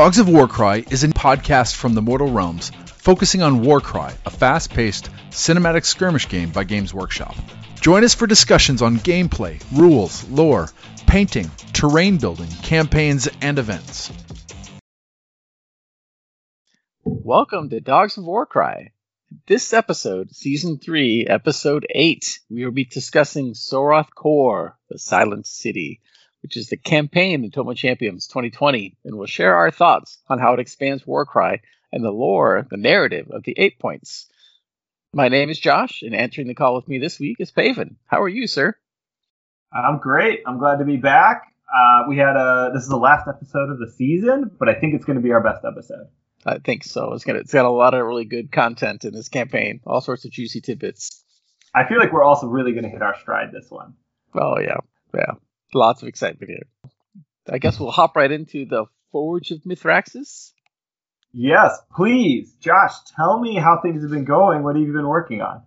dogs of Warcry is a podcast from the Mortal Realms focusing on Warcry, a fast paced cinematic skirmish game by Games Workshop. Join us for discussions on gameplay, rules, lore, painting, terrain building, campaigns, and events. Welcome to Dogs of Warcry. This episode, Season 3, Episode 8, we will be discussing Soroth Core, the Silent City, which is the campaign in Tome of Champions 2020, and we'll share our thoughts on how it expands Warcry and the lore, the narrative of the Eightpoints. My name is Josh, and answering the call with me this week is Paven. How are you, sir? I'm great. I'm glad to be back. Uh, we had a this is the last episode of the season, but I think it's going to be our best episode. I think so. It's gonna it's got a lot of really good content in this campaign, all sorts of juicy tidbits. I feel like we're also really going to hit our stride this one. Oh yeah, yeah, lots of excitement here. I guess we'll hop right into the Forge of Mithraxis. Yes, please, Josh, tell me how things have been going. What have you been working on?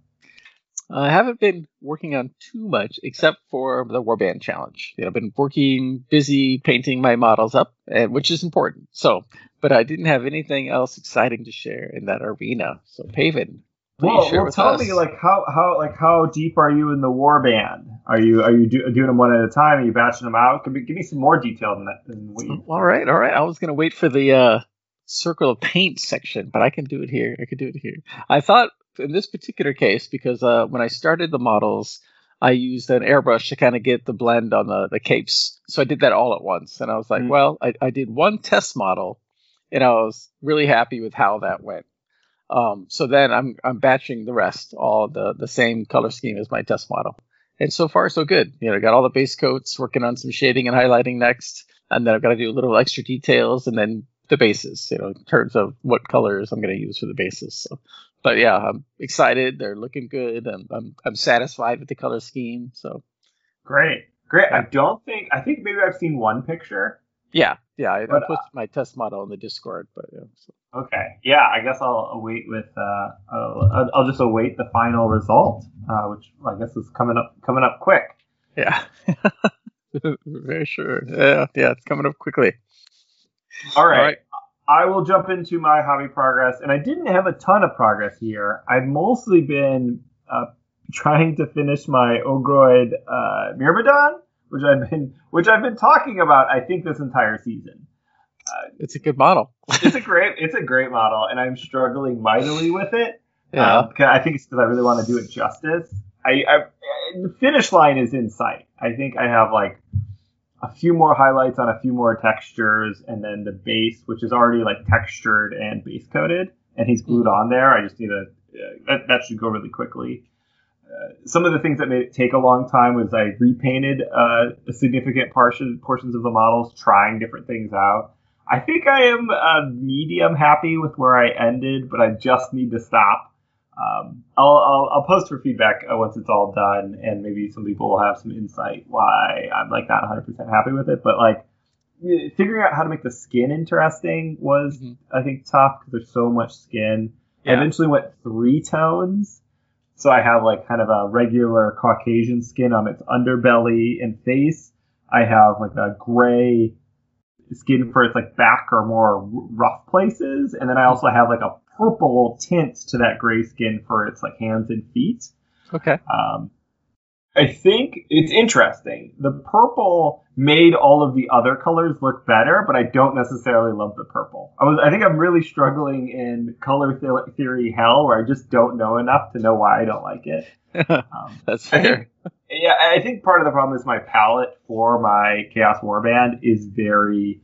I haven't been working on too much except for the Warband challenge. You know, I've been working, busy painting my models up, and which is important. So, but I didn't have anything else exciting to share in that arena. So, Paven, Well, well tell us. me like how how like how deep are you in the war band? Are you are you do, doing them one at a time? Are you batching them out? Give me give me some more detail than that. Than what you, all right, all right. I was gonna wait for the uh, circle of paint section, but I can do it here. I can do it here. I thought in this particular case because uh, when I started the models, I used an airbrush to kind of get the blend on the the capes. So I did that all at once, and I was like, Mm. well, I, I did one test model, and I was really happy with how that went. Um, so then I'm I'm batching the rest, all the the same color scheme as my test model, and so far so good. You know, I got all the base coats, working on some shading and highlighting next, and then I've got to do a little extra details, and then the bases. You know, in terms of what colors I'm going to use for the bases. So, but yeah, I'm excited. They're looking good. I'm I'm, I'm satisfied with the color scheme. So great, great. I don't think I think maybe I've seen one picture. yeah, yeah, I, I But, put my test model in the Discord, but yeah. So. Okay, yeah. I guess I'll await with uh, I'll, I'll just await the final result, uh, which I guess is coming up coming up quick. Yeah. Very sure. Yeah, yeah, it's coming up quickly. All right. All right. I will jump into my hobby progress, and I didn't have a ton of progress here. I've mostly been uh, trying to finish my Ogroid uh, Myrmidon, which I've been which I've been talking about. I think this entire season. It's a good model. It's a great it's a great model, and I'm struggling mightily with it. Yeah. Um, I think it's because I really want to do it justice. I, I the finish line is in sight. I think I have like a few more highlights on a few more textures, and then the base, which is already like textured and base coated, and he's glued on there. I just need to uh, that, that should go really quickly. Uh, some of the things that made it take a long time was I repainted uh, a significant portion portions of the models, trying different things out. I think I am uh, medium happy with where I ended, but I just need to stop. Um, I'll, I'll, I'll post for feedback uh, once it's all done, and maybe some people will have some insight why I'm like not 100% happy with it. But like figuring out how to make the skin interesting was, Mhm. I think, tough because there's so much skin. I eventually went three tones, so I have like kind of a regular Caucasian skin on its underbelly and face. I have like a gray skin for its like back or more rough places, and then I also have like a purple tint to that gray skin for its like hands and feet. Okay. Um, I think it's interesting. The purple made all of the other colors look better, but I don't necessarily love the purple. I was, I think I'm really struggling in color the- theory hell, where I just don't know enough to know why I don't like it. Um, That's I fair. think, yeah, I think part of the problem is my palette for my Chaos Warband is very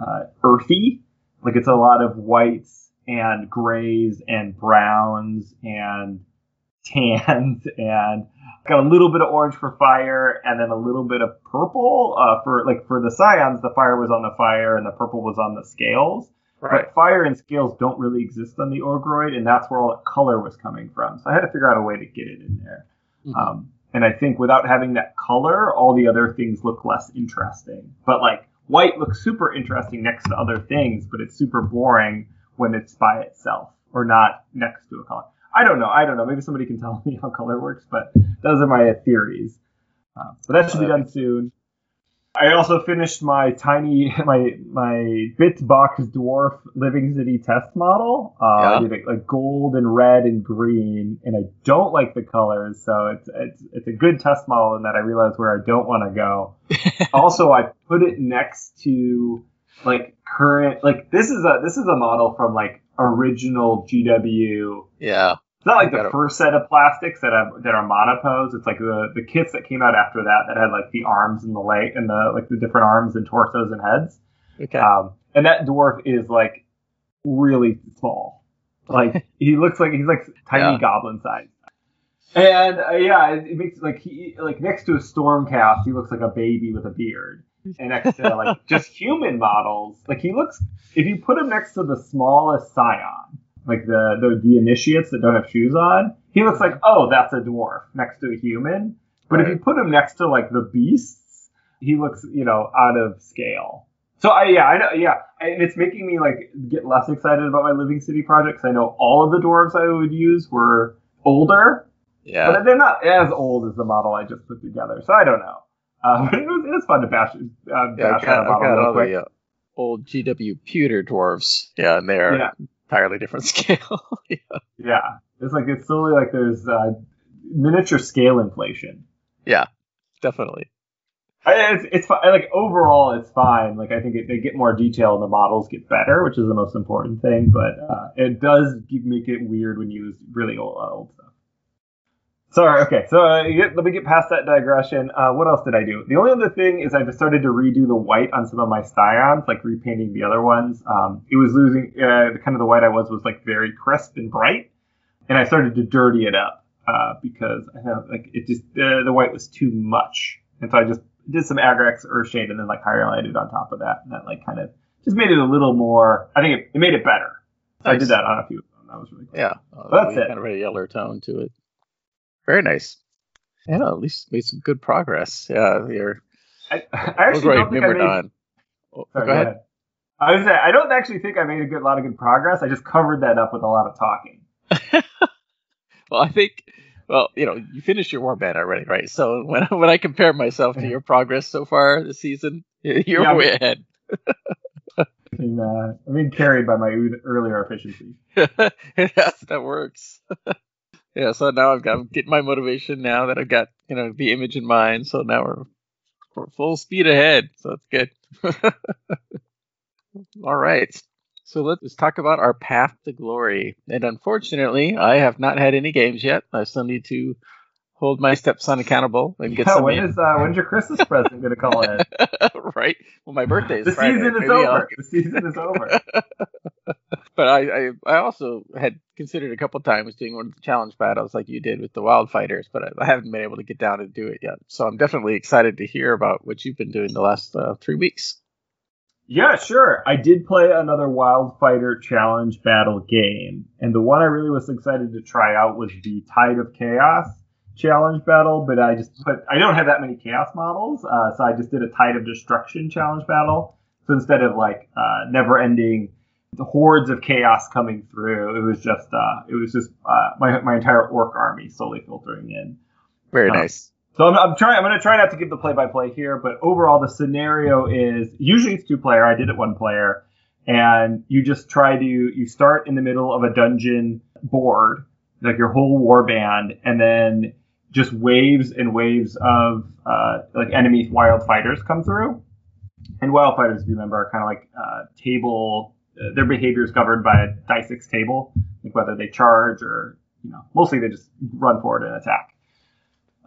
uh, earthy. Like it's a lot of whites and grays and browns and tans and got a little bit of orange for fire and then a little bit of purple uh, for like for the scions. The fire was on the fire and the purple was on the scales. Right. But fire and scales don't really exist on the Ogroid, and that's where all that color was coming from. So I had to figure out a way to get it in there. Mhm. Um, and I think without having that color, all the other things look less interesting. But like white looks super interesting next to other things, but it's super boring when it's by itself or not next to a color. I don't know. I don't know. Maybe somebody can tell me how color works, but those are my theories. Uh, but that should be done soon. I also finished my tiny my my Bitbox dwarf living city test model. Uh, I Yeah. did it like gold and red and green, and I don't like the colors, so it's it's it's a good test model in that I realize where I don't want to go. also, I put it next to like current like this is a this is a model from like original GW Yeah. it's not like the first set of plastics that have that are monopose. It's like the the kits that came out after that that had like the arms and the leg and the like the different arms and torsos and heads. Okay. Um, and that dwarf is like really small. Like he looks like he's like tiny Yeah. goblin size. And uh, yeah, it, it makes like he like next to a stormcast, he looks like a baby with a beard. And next to like just human models, like he looks. If you put him next to the smallest scion, like the the, the initiates that don't have shoes on, he looks like oh that's a dwarf next to a human. But if you put him next to like the beasts, he looks you know out of scale. So I yeah I know yeah and it's making me like get less excited about my living city project 'cause I know all of the dwarves I would use were older, yeah. but they're not as old as the model I just put together. So I don't know. Uh, but it was, it was fun to bash, uh, Yeah, bash I've got, that real all quick. the uh, old GW pewter dwarves. Yeah, and they're Yeah. entirely different scale. yeah. Yeah, it's like it's slowly like there's uh, miniature scale inflation. Yeah, definitely. I, it's it's like overall it's fine. Like I think it, they get more detail and the models get better, which is the most important thing. But uh, it does give, make it weird when you use really old, old stuff. Sorry. Okay. So uh, yeah, let me get past that digression. Uh, what else did I do? The only other thing is I've started to redo the white on some of my Scions, like repainting the other ones. Um, it was losing uh, the kind of the white I was was like very crisp and bright, and I started to dirty it up uh, because I have like it just uh, the white was too much, and so I just did some Agrax Earthshade and then like highlighted on top of that, and that like kind of just made it a little more. I think it, it made it better. So I did that on a few of them. That was really cool. Yeah. That's it. Kind of a yellow tone to it. Very nice. Yeah, at least made some good progress. Yeah, you're I, I actually right, don't think I made. Oh, Sorry, go ahead. I was saying, I don't actually think I made a good lot of good progress. I just covered that up with a lot of talking. Well, I think, well, you know, you finished your warband already, right? So when when I compare myself to your progress so far this season, you're Yeah, way ahead. And, uh, I'm being carried by my earlier efficiency. yes, that works. Yeah, so now I've got I'm getting my motivation now that I've got you know the image in mind. So now we're we're full speed ahead. So that's good. All right. So let's talk about our path to glory. And unfortunately, I have not had any games yet. I still need to hold my stepson accountable and get Yeah, some when is uh, when's your Christmas present gonna call in? right. Well, my birthday is The Friday. season is Maybe I'll over. The season is over. but I, I I also had considered a couple times doing one of the challenge battles like you did with the wildfighters, but I, I haven't been able to get down and do it yet. So I'm definitely excited to hear about what you've been doing the last uh, three weeks. Yeah, sure. I did play another Wildfighter Challenge battle game, and the one I really was excited to try out was the Tide of Chaos Challenge battle. But I just put I don't have that many Chaos models, uh, so I just did a Tide of Destruction Challenge battle. So instead of like uh, never-ending hordes of chaos coming through, it was just uh, it was just uh, my my entire orc army slowly filtering in. Very Oh. nice. So I'm, I'm trying. I'm going to try not to give the play-by-play here, but overall, the scenario is usually it's two-player. I did it one player, and you just try to you start in the middle of a dungeon board, like your whole war band, and then just waves and waves of uh, like enemy wild fighters come through. And wild fighters, if you remember, are kind of like uh, table. Uh, their behavior is governed by a die six table, like whether they charge or you know, mostly they just run forward and attack.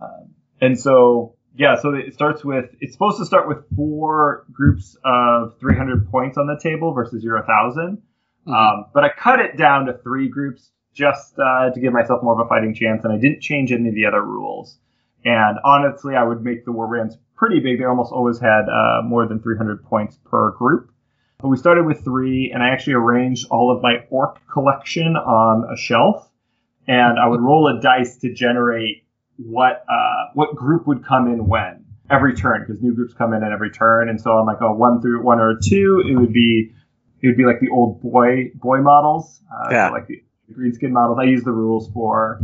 Um, and so, yeah, so it starts with, it's supposed to start with four groups of 300 points on the table versus your 1,000. Mhm. Um, but I cut it down to three groups just uh, to give myself more of a fighting chance, and I didn't change any of the other rules. And honestly, I would make the warbands pretty big. They almost always had uh, more than 300 points per group. But we started with three, and I actually arranged all of my orc collection on a shelf, and I would roll a dice to generate what uh, what group would come in when every turn because new groups come in at every turn and so on like a one through one or a two it would be it would be like the old boy boy models, uh, Yeah. so like the green skin models. I use the rules for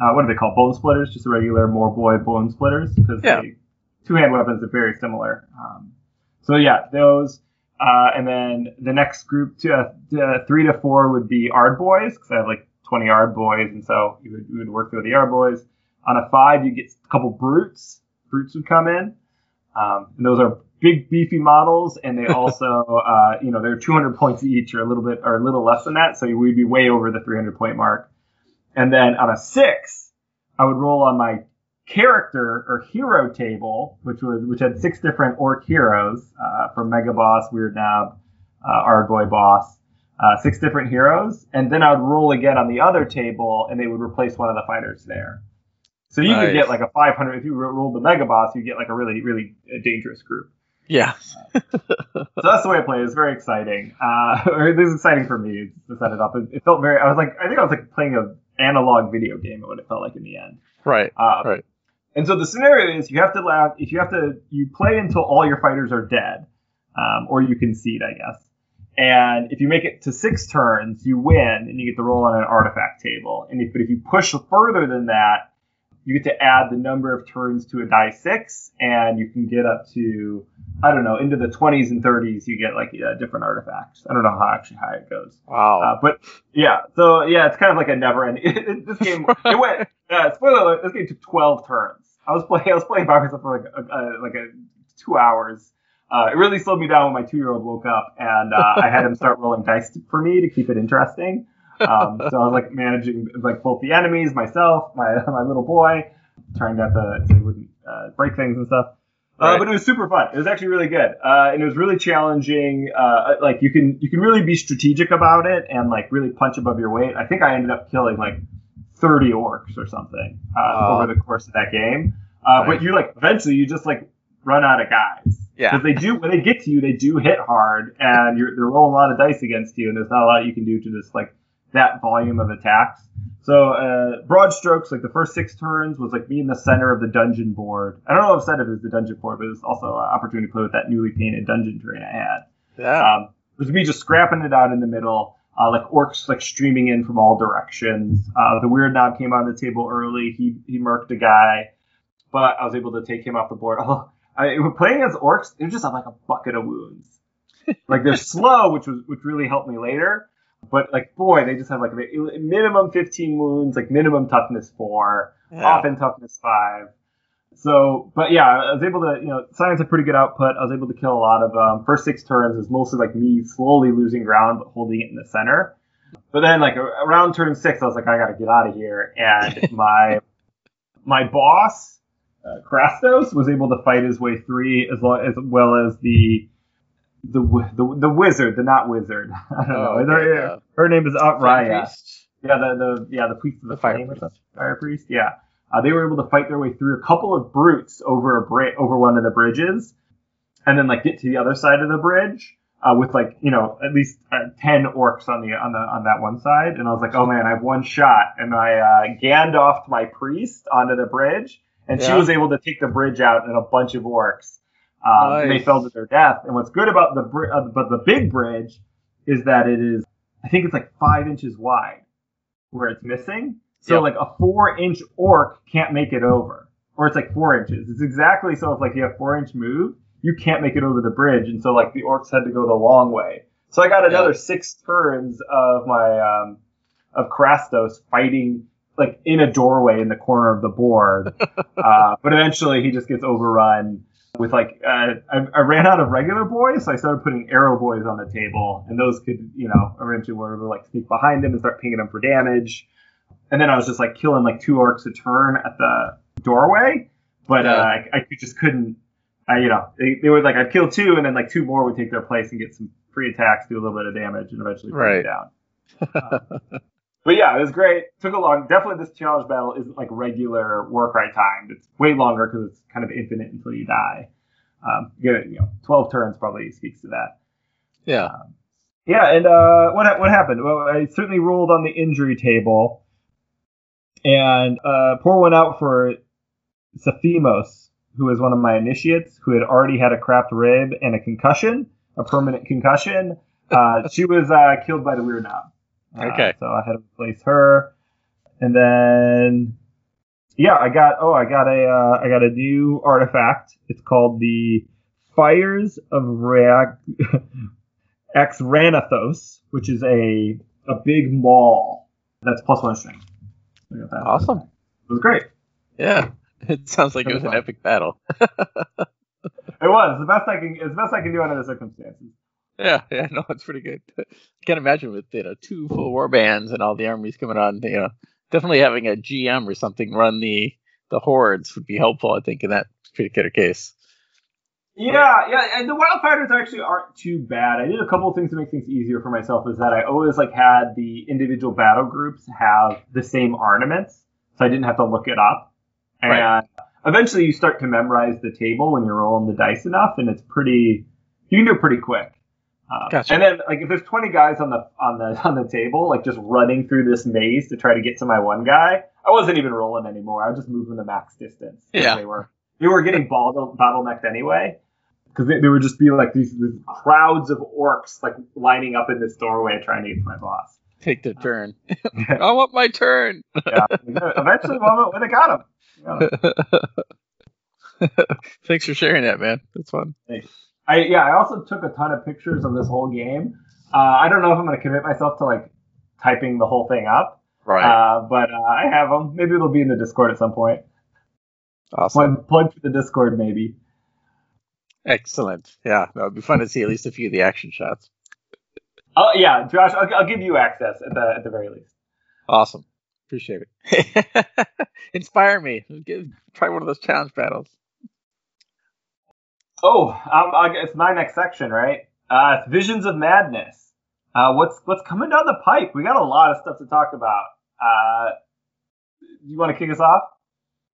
uh, what are they called? Bone splitters, just the regular more boy bone splitters because Yeah. two hand weapons are very similar. Um, so yeah, those. Uh, and then the next group, to, uh, uh, three to four, would be Ard boys because I have like 20 Ard boys, and so you would, you would work through the Ard boys. On a five, you get a couple brutes. Brutes would come in, um, and those are big, beefy models, and they also, uh, you know, they're 200 points each, or a little bit, or a little less than that. So we'd be way over the 300 point mark. And then on a six, I would roll on my character or hero table, which was which had six different orc heroes uh, from Mega Boss, Weird Knob, uh, Ardboy Boss, uh, six different heroes, and then I would roll again on the other table, and they would replace one of the fighters there. So you Nice. could get like a 500 if you rolled the Mega Boss, you get like a really really uh, dangerous group. Yeah. So that's the way I play. it. It's very exciting. Uh, or it was exciting for me to set it up. It, it felt very. I was like, I think I was like playing a analog video game. Of what it felt like in the end. Right. Uh, Right. And so the scenario is you have to allow if you have to you play until all your fighters are dead, um, or you concede, I guess. And if you make it to six turns, you win, and you get to roll on an artifact table. And if, but if you push further than that, you get to add the number of turns to a die six, and you can get up to I don't know into the 20s and 30s. You get like uh, different artifacts. I don't know how actually how it goes. Wow. Uh, but yeah, so yeah, it's kind of like a never end. this game, it went. Uh, spoiler alert: this game took twelve turns. I was playing. I was playing by myself for like a, a, like a two hours. Uh, it really slowed me down when my two year old woke up, and uh, I had him start rolling dice for me to keep it interesting. Um, so I was like managing like both the enemies, myself, my my little boy, trying not to so he wouldn't uh, break things and stuff. Uh, Right. but it was super fun. It was actually really good, uh, and it was really challenging. Uh, like you can you can really be strategic about it and like really punch above your weight. I think I ended up killing like 30 orcs or something uh, over the course of that game. Uh, Nice. But you like eventually you just like run out of guys Yeah. because they do when they get to you they do hit hard and you're they're rolling a lot of dice against you and there's not a lot you can do to just like that volume of attacks. So uh, broad strokes, like the first six turns was like me in the center of the dungeon board. I don't know if I've said it was the dungeon board, but it was also an opportunity to play with that newly painted dungeon terrain I had. Yeah. Um, it was me just scrapping it out in the middle, uh, like orcs like streaming in from all directions. Uh, the weird knob came on the table early. He he murked a guy, but I was able to take him off the board. Oh, I, playing as orcs, they just have like a bucket of wounds. like they're slow, which was which really helped me later. But like boy, they just have like a minimum 15 wounds, like minimum toughness four yeah. often toughness five. So, but yeah, I was able to, you know, science a pretty good output. I was able to kill a lot of um, first six turns is mostly like me slowly losing ground but holding it in the center. But then like around turn six, I was like, I got to get out of here, and my my boss, uh, Krastos, was able to fight his way three as, lo- as well as the. The, the the wizard, the not wizard. I don't Oh, know. okay, Her- yeah. Her name is Utraya. Yeah, the, the yeah the priest of the, The fire priest. Fire priest. Yeah, uh, they were able to fight their way through a couple of brutes over a bri- over one of the bridges, and then like get to the other side of the bridge uh, with like you know at least uh, ten orcs on the on the on that one side. And I was like, oh man, I have one shot, and I uh, Gandalfed my priest onto the bridge, and she was able to take the bridge out and a bunch of orcs. Um, and they Nice. fell to their death. And what's good about the bri- uh, but the big bridge is that it is I think it's like five inches wide where it's missing. So Yep. like a four inch orc can't make it over. Or it's like four inches. It's exactly so if like you have four inch move, you can't make it over the bridge. And so like the orcs had to go the long way. So I got another six turns of my um of Krastos fighting like in a doorway in the corner of the board. uh, but eventually he just gets overrun with like uh, I, I ran out of regular boys, so I started putting arrow boys on the table, and those could you know eventually were able to like sneak behind him and start pinging him for damage. And then I was just like killing like two orcs a turn at the doorway, but Yeah. uh, I, I just couldn't. I you know they, they would like I'd kill two, and then like two more would take their place and get some free attacks, do a little bit of damage, and eventually bring Right. it down. Uh, but yeah, it was great. Took a long. Definitely, this challenge battle isn't like regular work right time. It's way longer because it's kind of infinite until you die. Um, you get you know, twelve turns probably speaks to that. Yeah. Yeah, and uh, what what happened? Well, I certainly rolled on the injury table, and uh, pour one out for Saphimos, who is one of my initiates, who had already had a cracked rib and a concussion, a permanent concussion. uh, she was uh, killed by the weird knob. Uh, Okay. So I had to replace her, and then yeah, I got oh I got a uh, I got a new artifact. It's called the Fires of Reac Ex Ranathos, which is a a big maul that's plus one strength. Awesome. It was great. Yeah. It sounds like it was an epic battle. It was the best I can. It's the best I can do under the circumstances. Yeah, yeah, no, it's pretty good. I can't imagine with you know two full war bands and all the armies coming on. You know, definitely having a GM or something run the the hordes would be helpful. I think in that particular case. Yeah, yeah, and the wildfighters actually aren't too bad. I did a couple of things to make things easier for myself. Is that I always like had the individual battle groups have the same armaments, so I didn't have to look it up. And Right. eventually, you start to memorize the table when you're rolling the dice enough, and it's pretty. You can do it pretty quick. Um, Gotcha. And then, like, if there's 20 guys on the on the on the table, like just running through this maze to try to get to my one guy, I wasn't even rolling anymore. I was just moving the max distance. Yeah. They were they were getting bottle, bottlenecked anyway because they, they would just be like these, these crowds of orcs like lining up in this doorway trying to get to my boss. Take the turn. I want my turn. Yeah, eventually, well, when they got him. Thanks for sharing that, man. That's fun. I yeah, I also took a ton of pictures of this whole game. Uh, I don't know if I'm going to commit myself to like typing the whole thing up, Right. uh, but uh, I have them. Maybe it'll be in the Discord at some point. awesome. Plug, plug for the Discord, maybe. Excellent. Yeah, that would be fun to see at least a few of the action shots. Oh yeah, Josh, I'll, I'll give you access at the at the very least. Awesome. Appreciate it. Inspire me. Give, try one of those challenge battles. Oh, um, I guess it's my next section, right? Uh, it's Visions of Madness. Uh, what's what's coming down the pipe? We got a lot of stuff to talk about. Uh, you want to kick us off?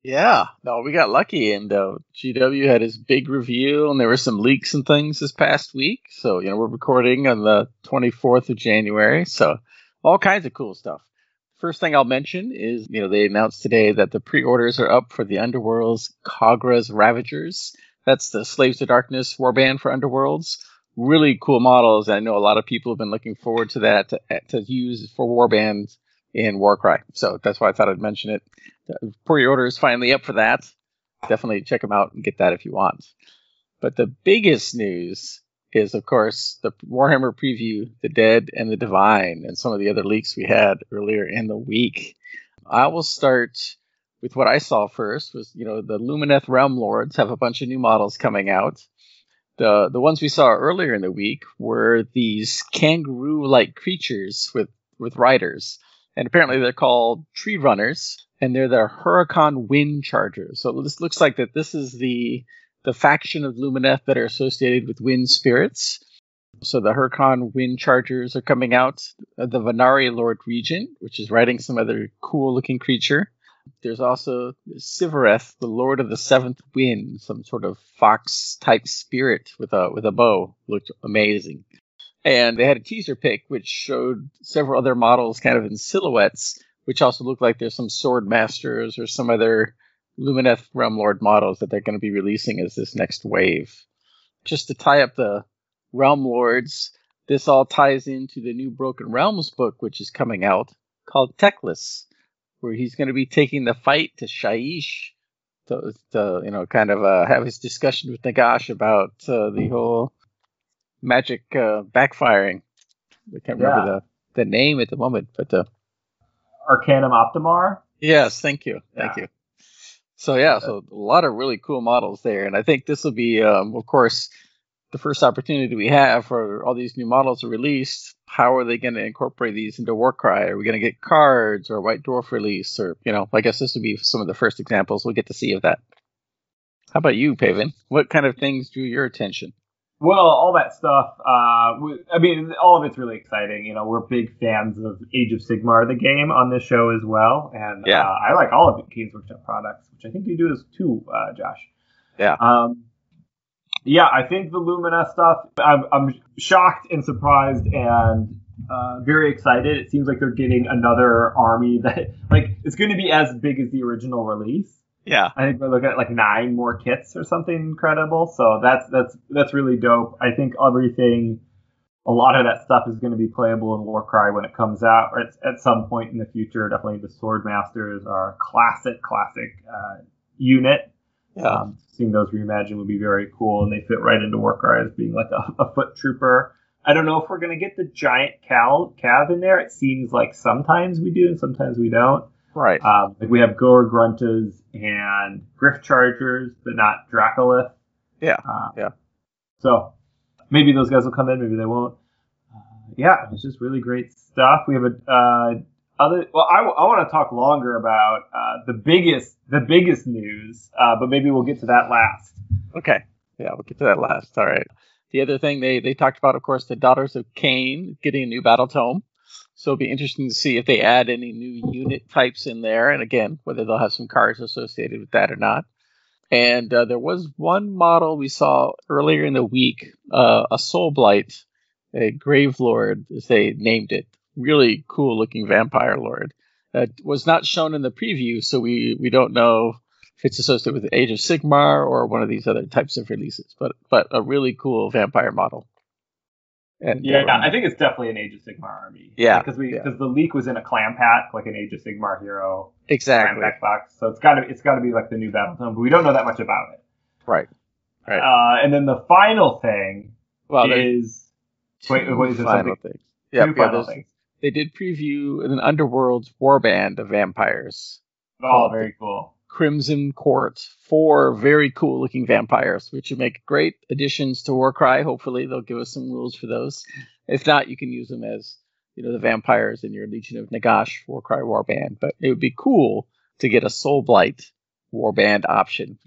Yeah, no, we got lucky, and uh, GW had his big review, and there were some leaks and things this past week. So you know, we're recording on the 24th of January, so all kinds of cool stuff. First thing I'll mention is you know they announced today that the pre-orders are up for the Underworld's Khagra's Ravagers. That's the Slaves to Darkness warband for Underworlds. Really cool models. I know a lot of people have been looking forward to that to, eh, to use for warbands in Warcry. So that's why I thought I'd mention it. Pre-order is finally up for that. Definitely check them out and get that if you want. But the biggest news is, of course, the Warhammer preview, The Dead and the Divine, and some of the other leaks we had earlier in the week. I will start with what I saw first was, you know, the Lumineth Realm Lords have a bunch of new models coming out. The the ones we saw earlier in the week were these kangaroo-like creatures with with riders, and apparently they're called tree runners, and they're the Hurakan Wind Chargers. So this looks like that this is the the faction of Lumineth that are associated with wind spirits. So the Hurakan Wind Chargers are coming out. The Vanari Lord Regent, which is riding some other cool looking creature. There's also Sevireth, the Lord of the Seventh Wind, some sort of fox type spirit with a with a bow. Looked amazing. And they had a teaser pic which showed several other models kind of in silhouettes, which also look like there's some sword masters or some other Lumineth Realm Lord models that they're going to be releasing as this next wave. Just to tie up the Realm Lords, this all ties into the new Broken Realms book, which is coming out called Teclis, where he's going to be taking the fight to Shyish to, to you know, kind of uh, have his discussion with Nagash about uh, the whole magic uh, backfiring. I can't remember the, the name at the moment, but uh, Arcanum Optimar. Yes, thank you, thank Yeah. you. So yeah, so a lot of really cool models there, and I think this will be, um, of course, the first opportunity we have for all these new models are released. How are they going to incorporate these into Warcry? Are we going to get cards or White Dwarf release, or you know, I guess this would be some of the first examples we'll get to see of that. How about you, Paven? What kind of things drew your attention? Well, all that stuff. Uh, I mean, all of it's really exciting. You know, we're big fans of Age of Sigmar, the game, on this show as well, and Yeah. uh, I like all of the Games Workshop products, which I think you do as too, uh, Josh. Yeah. Um, yeah, I think the Lumineth stuff. I'm, I'm shocked and surprised and uh, very excited. It seems like they're getting another army that, like, it's going to be as big as the original release. Yeah, I think we're looking at like nine more kits or something incredible. So that's that's that's really dope. I think everything a lot of that stuff is going to be playable in Warcry when it comes out, or at, at some point in the future. Definitely, the Swordmasters are classic, classic uh, unit. Yeah. Um, seeing those reimagined would be very cool, and they fit right into Warcry as being like a, a foot trooper. I don't know if we're gonna get the giant cal cav in there. It seems like sometimes we do and sometimes we don't. Right. Um, like we have Gore Gruntas and Gryph-chargers, but not Dracolith. Yeah, Uh, yeah. So maybe those guys will come in, maybe they won't. Uh, yeah, it's just really great stuff. We have a uh, other. Well, I, I want to talk longer about uh, the biggest the biggest news, uh, but maybe we'll get to that last. Okay. Yeah, we'll get to that last. All right. The other thing they, they talked about, of course, the Daughters of Khaine getting a new battle tome. So it'll be interesting to see if they add any new unit types in there, and again, whether they'll have some cards associated with that or not. And uh, there was one model we saw earlier in the week, uh, a Soul Blight, a Grave Lord, as they named it. Really cool looking vampire lord. That was not shown in the preview, so we, we don't know if it's associated with Age of Sigmar or one of these other types of releases, but but a really cool vampire model. And Yeah, um, I think it's definitely an Age of Sigmar army. Yeah, because we yeah. because the leak was in a clam pack, like an Age of Sigmar hero exactly box. So it's got to it's got to be like the new battle tome, but we don't know that much about it. right. Right. Uh, and then the final thing Well, is wait, wait, is there something? things. Yeah, final things. They did preview an Underworld's warband of vampires, Oh, very cool. Crimson Court, four very cool looking vampires, which would make great additions to Warcry. Hopefully, they'll give us some rules for those. If not, you can use them as you know the vampires in your Legion of Nagash Warcry warband. But it would be cool to get a Soul Blight warband option.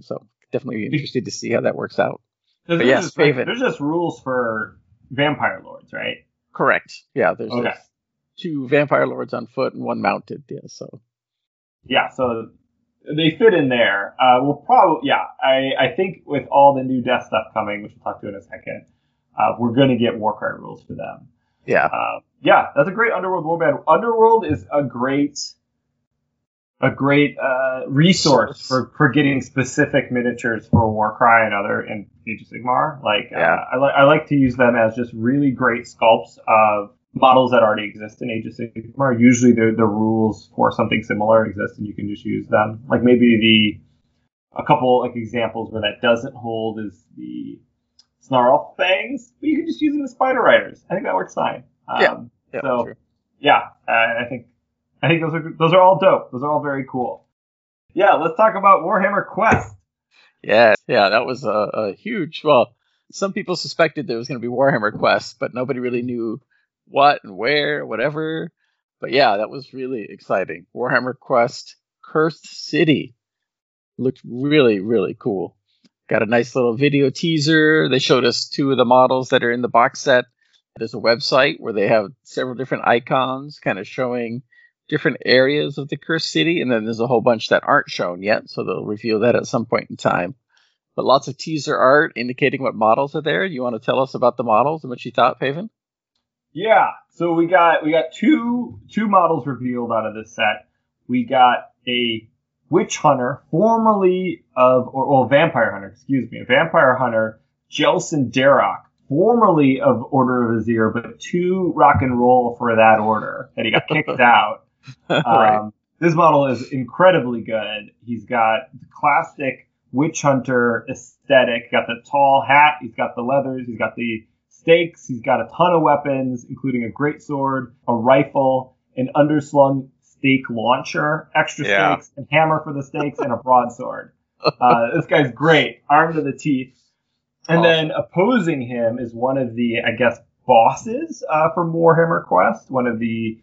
So definitely be interested to see how that works out. But yes, just, like, there's just rules for vampire lords, right? Correct. Yeah, there's Okay. two vampire lords on foot and one mounted. Yeah, so Yeah, so they fit in there. Uh, we'll probably, yeah, I, I think with all the new death stuff coming, which we'll talk to in a second, uh, we're going to get Warcry rules for them. yeah, Uh, yeah, that's a great Underworld warband. Underworld is a great, a great uh, resource for, for getting specific miniatures for Warcry and other and Age of Sigmar. Like, Yeah. uh, I, li- I like to use them as just really great sculpts of models that already exist in Age of Sigmar. Usually, the the rules for something similar exist, and you can just use them. Like maybe the a couple like examples where that doesn't hold is the Snarl Fangs, but you can just use them as Spider Riders. I think that works fine. Um, Yeah. yeah, so true. yeah, uh, I think I think those are those are all dope. Those are all very cool. Yeah, let's talk about Warhammer Quest. Yeah, yeah, that was a, a huge. Well, some people suspected there was going to be Warhammer Quest, but nobody really knew what and where, whatever. But yeah, that was really exciting. Warhammer Quest Cursed City looked really, really cool. Got a nice little video teaser. They showed us two of the models that are in the box set. There's a website where they have several different icons kind of showing different areas of the cursed city, and then there's a whole bunch that aren't shown yet, so they'll reveal that at some point in time. But lots of teaser art indicating what models are there. You want to tell us about the models and what you thought, Paven? Yeah, so we got we got two two models revealed out of this set. We got a witch hunter, formerly of or well, vampire hunter, excuse me, a vampire hunter, Jelsen Darrock, formerly of Order of Azyr, but too rock and roll for that order that he got kicked out. right. Um, this model is incredibly good. He's got the classic witch hunter aesthetic. Got the tall hat. He's got the leathers. He's got the stakes. He's got a ton of weapons, including a great sword, a rifle, an underslung stake launcher, extra Yeah. stakes, and hammer for the stakes, and a broadsword. Uh, this guy's great, armed to the teeth. And then opposing him is one of the, I guess, bosses uh, from Warhammer Quest. One of the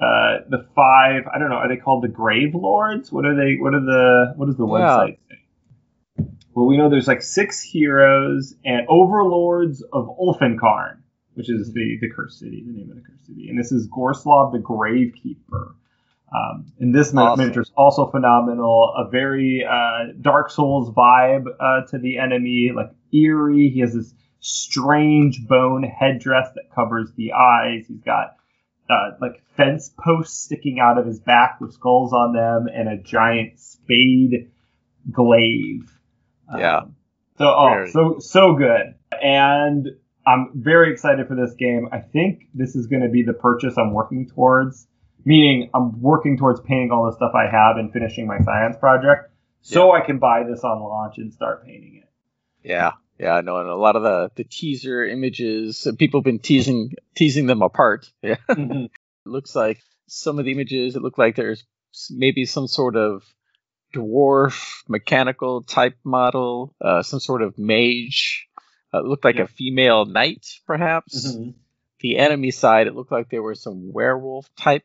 uh, the five. I don't know. Are they called the Grave Lords? What are they? What are the? What does the Yeah. website say? Well, we know there's like six heroes and overlords of Ulfenkarn, which is the the cursed city, the name of the cursed city, and this is Gorslav the Gravekeeper. Um, and this Awesome. miniature is also phenomenal. A very uh, Dark Souls vibe uh, to the enemy, like eerie. He has this strange bone headdress that covers the eyes. He's got uh, like fence posts sticking out of his back with skulls on them, and a giant spade glaive. Yeah. Um, so oh, Very. so so good. And I'm very excited for this game. I think this is going to be the purchase I'm working towards, meaning I'm working towards painting all the stuff I have and finishing my science project so I can buy this on launch and start painting it. Yeah, yeah, I know. And a lot of the the teaser images, uh, people have been teasing teasing them apart. Yeah, Mhm. it looks like some of the images. It looked like there's maybe some sort of dwarf mechanical type model, uh, some sort of mage. Uh, it looked like Yeah. a female knight, perhaps. Mhm. The enemy side, it looked like there were some werewolf type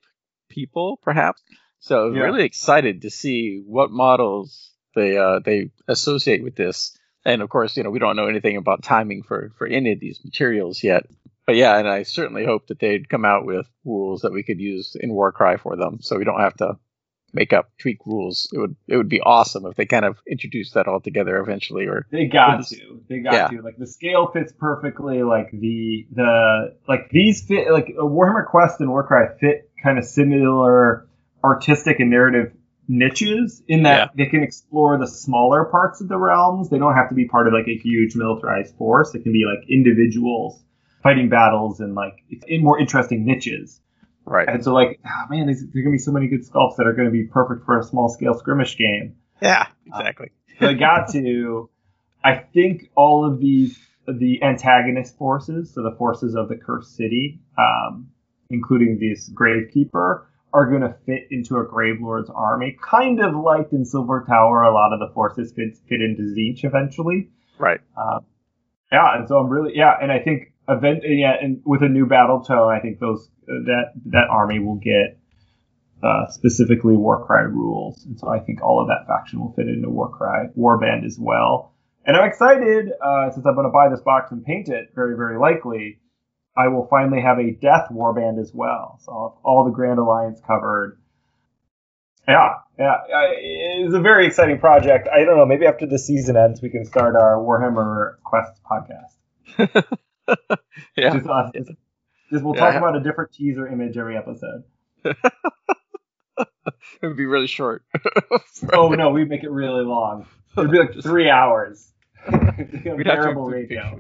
people, perhaps. So I'm Yeah. really excited to see what models they uh, they associate with this. And of course, you know, we don't know anything about timing for for any of these materials yet. But yeah, and I certainly hope that they'd come out with rules that we could use in Warcry for them, so we don't have to make up tweak rules. It would it would be awesome if they kind of introduced that all together eventually. Or They got to. They got Yeah. to. Like the scale fits perfectly. Like the the like these fit like Warhammer Quest and Warcry fit kind of similar artistic and narrative niches in that Yeah. they can explore the smaller parts of the realms. They don't have to be part of like a huge militarized force. It can be like individuals fighting battles and like in more interesting niches. right, And so like, ah, man, there's, there's gonna be so many good sculpts that are gonna be perfect for a small scale skirmish game. yeah, exactly. So I got to. I think all of these the antagonist forces, so the forces of the cursed city, um, including this gravekeeper, are going to fit into a gravelord's army, kind of like in Silver Tower. A lot of the forces fit fit into Tzeentch eventually. right. Um, yeah, and so I'm really yeah, and I think event yeah, and with a new battle tome, I think those uh, that that army will get uh, specifically Warcry rules, and so I think all of that faction will fit into Warcry Warband as well. And I'm excited uh, since I'm going to buy this box and paint it. Very very likely, I will finally have a Death Warband as well. So I'll have all the Grand Alliance covered. Yeah, yeah, it's a very exciting project. I don't know. Maybe after the season ends, we can start our Warhammer Quest podcast. Yeah, Just, us. just, just we'll Yeah, talk about a different teaser image every episode. it would be really short. Oh no, we'd make it really long. It'd be like three hours. To Terrible pictures.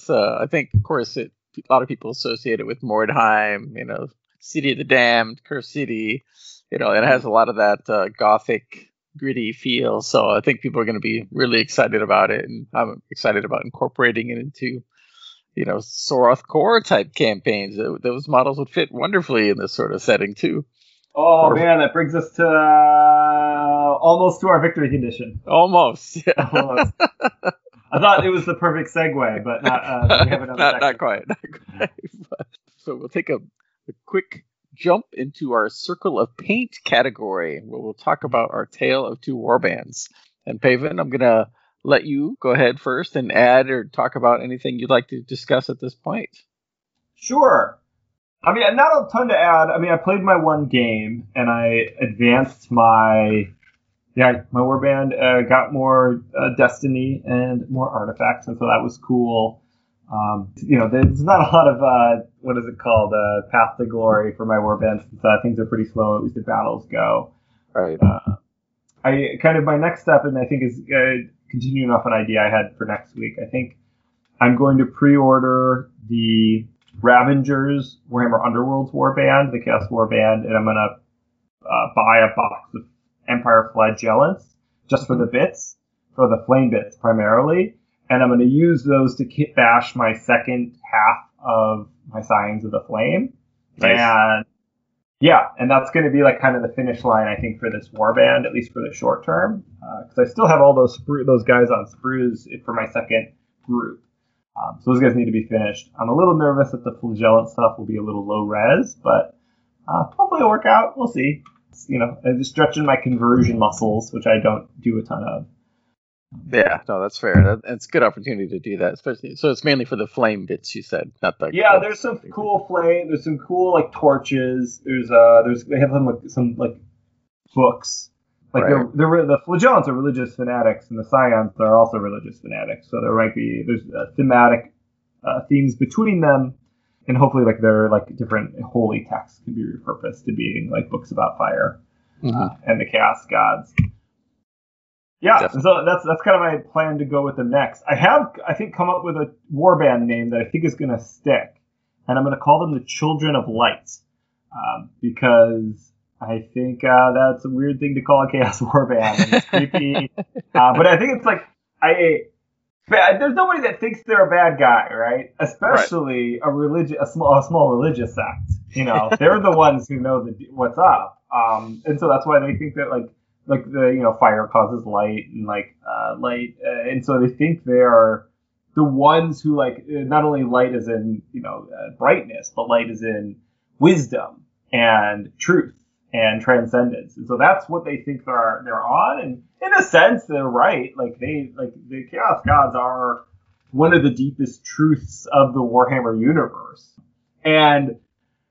So I think, of course, it a lot of people associate it with Mordheim, you know, City of the Damned, Curse City, you know, and it has a lot of that uh, gothic, gritty feel. So I think people are going to be really excited about it, and I'm excited about incorporating it into, you know, Soroth Core type campaigns. Those models would fit wonderfully in this sort of setting too. Oh Or- man, that brings us to uh, almost to our victory condition. Almost. Yeah. Almost. I thought it was the perfect segue, but not. Uh, we have another not, not quite. Not quite. But- so we'll take a, a quick jump into our circle of paint category, where we'll talk about our tale of two warbands. And Paven, I'm gonna let you go ahead first and add or talk about anything you'd like to discuss at this point. Sure. I mean, not a ton to add. I mean, I played my one game and I advanced my yeah my warband. Uh, got more uh, destiny and more artifacts, and so that was cool. Um, you know, there's not a lot of uh, what is it called, uh, path to glory for my warband. Since uh, things are pretty slow, at least the battles go. Right. Uh, I kind of my next step, and I think is uh, continuing off an idea I had for next week. I think I'm going to pre-order the Ravagers Warhammer Underworlds Warband, the Chaos Warband, and I'm gonna uh, buy a box of Empire Flagellants just for the bits, for the flame bits primarily, and I'm gonna use those to kit bash my second half of my Scions of the Flame, Nice. and yeah, and that's going to be like kind of the finish line, I think, for this warband, at least for the short term, because I still have all those sprue- those guys on sprues for my second group. Um, so those guys need to be finished. I'm a little nervous that the flagellant stuff will be a little low res, but uh, hopefully it'll work out. We'll see. It's, you know, I'm stretching my conversion muscles, which I don't do a ton of. Yeah, no, that's fair. That, it's a good opportunity to do that, especially. So it's mainly for the flame bits, you said, not the. Yeah, there's some cool flame. There's some cool like torches. There's uh, there's they have some like some like books. Like Right. they're, they're the flagellants are religious fanatics, and the scions are also religious fanatics. So there might be there's uh, thematic uh, themes between them, and hopefully like their like different holy texts can be repurposed to being like books about fire Mhm. uh, and the chaos gods. Yeah, Definitely. so that's that's kind of my plan to go with them next. I have, I think, come up with a warband name that I think is going to stick, and I'm going to call them the Children of Light, um, because I think uh, that's a weird thing to call a Chaos Warband. It's creepy, uh, but I think it's like I. Bad, there's nobody that thinks they're a bad guy, right? Especially a religious, a small, a small religious sect. You know, they're the ones who know the, what's up, um, and so that's why they think that like like the you know fire causes light and like uh, light uh, and so they think they are the ones who like uh, not only light is in you know uh, brightness but light is in wisdom and truth and transcendence and so that's what they think they're they're on and in a sense they're right. Like they like the chaos gods are one of the deepest truths of the warhammer universe. And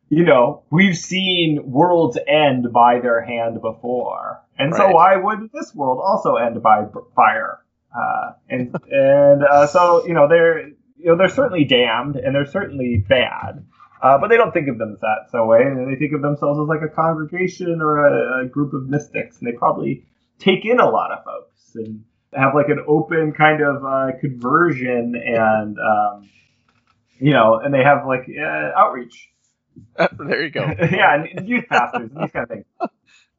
you know, we've seen worlds end by their hand before, and so why would this world also end by fire? Uh, and and uh, so you know they're you know they're certainly damned and they're certainly bad, uh, but they don't think of themselves that so way. They think of themselves as like a congregation or a, a group of mystics, and they probably take in a lot of folks and have like an open kind of uh, conversion and um, you know, and they have like uh, outreach. there you go. yeah, and youth pastors and these kind of things.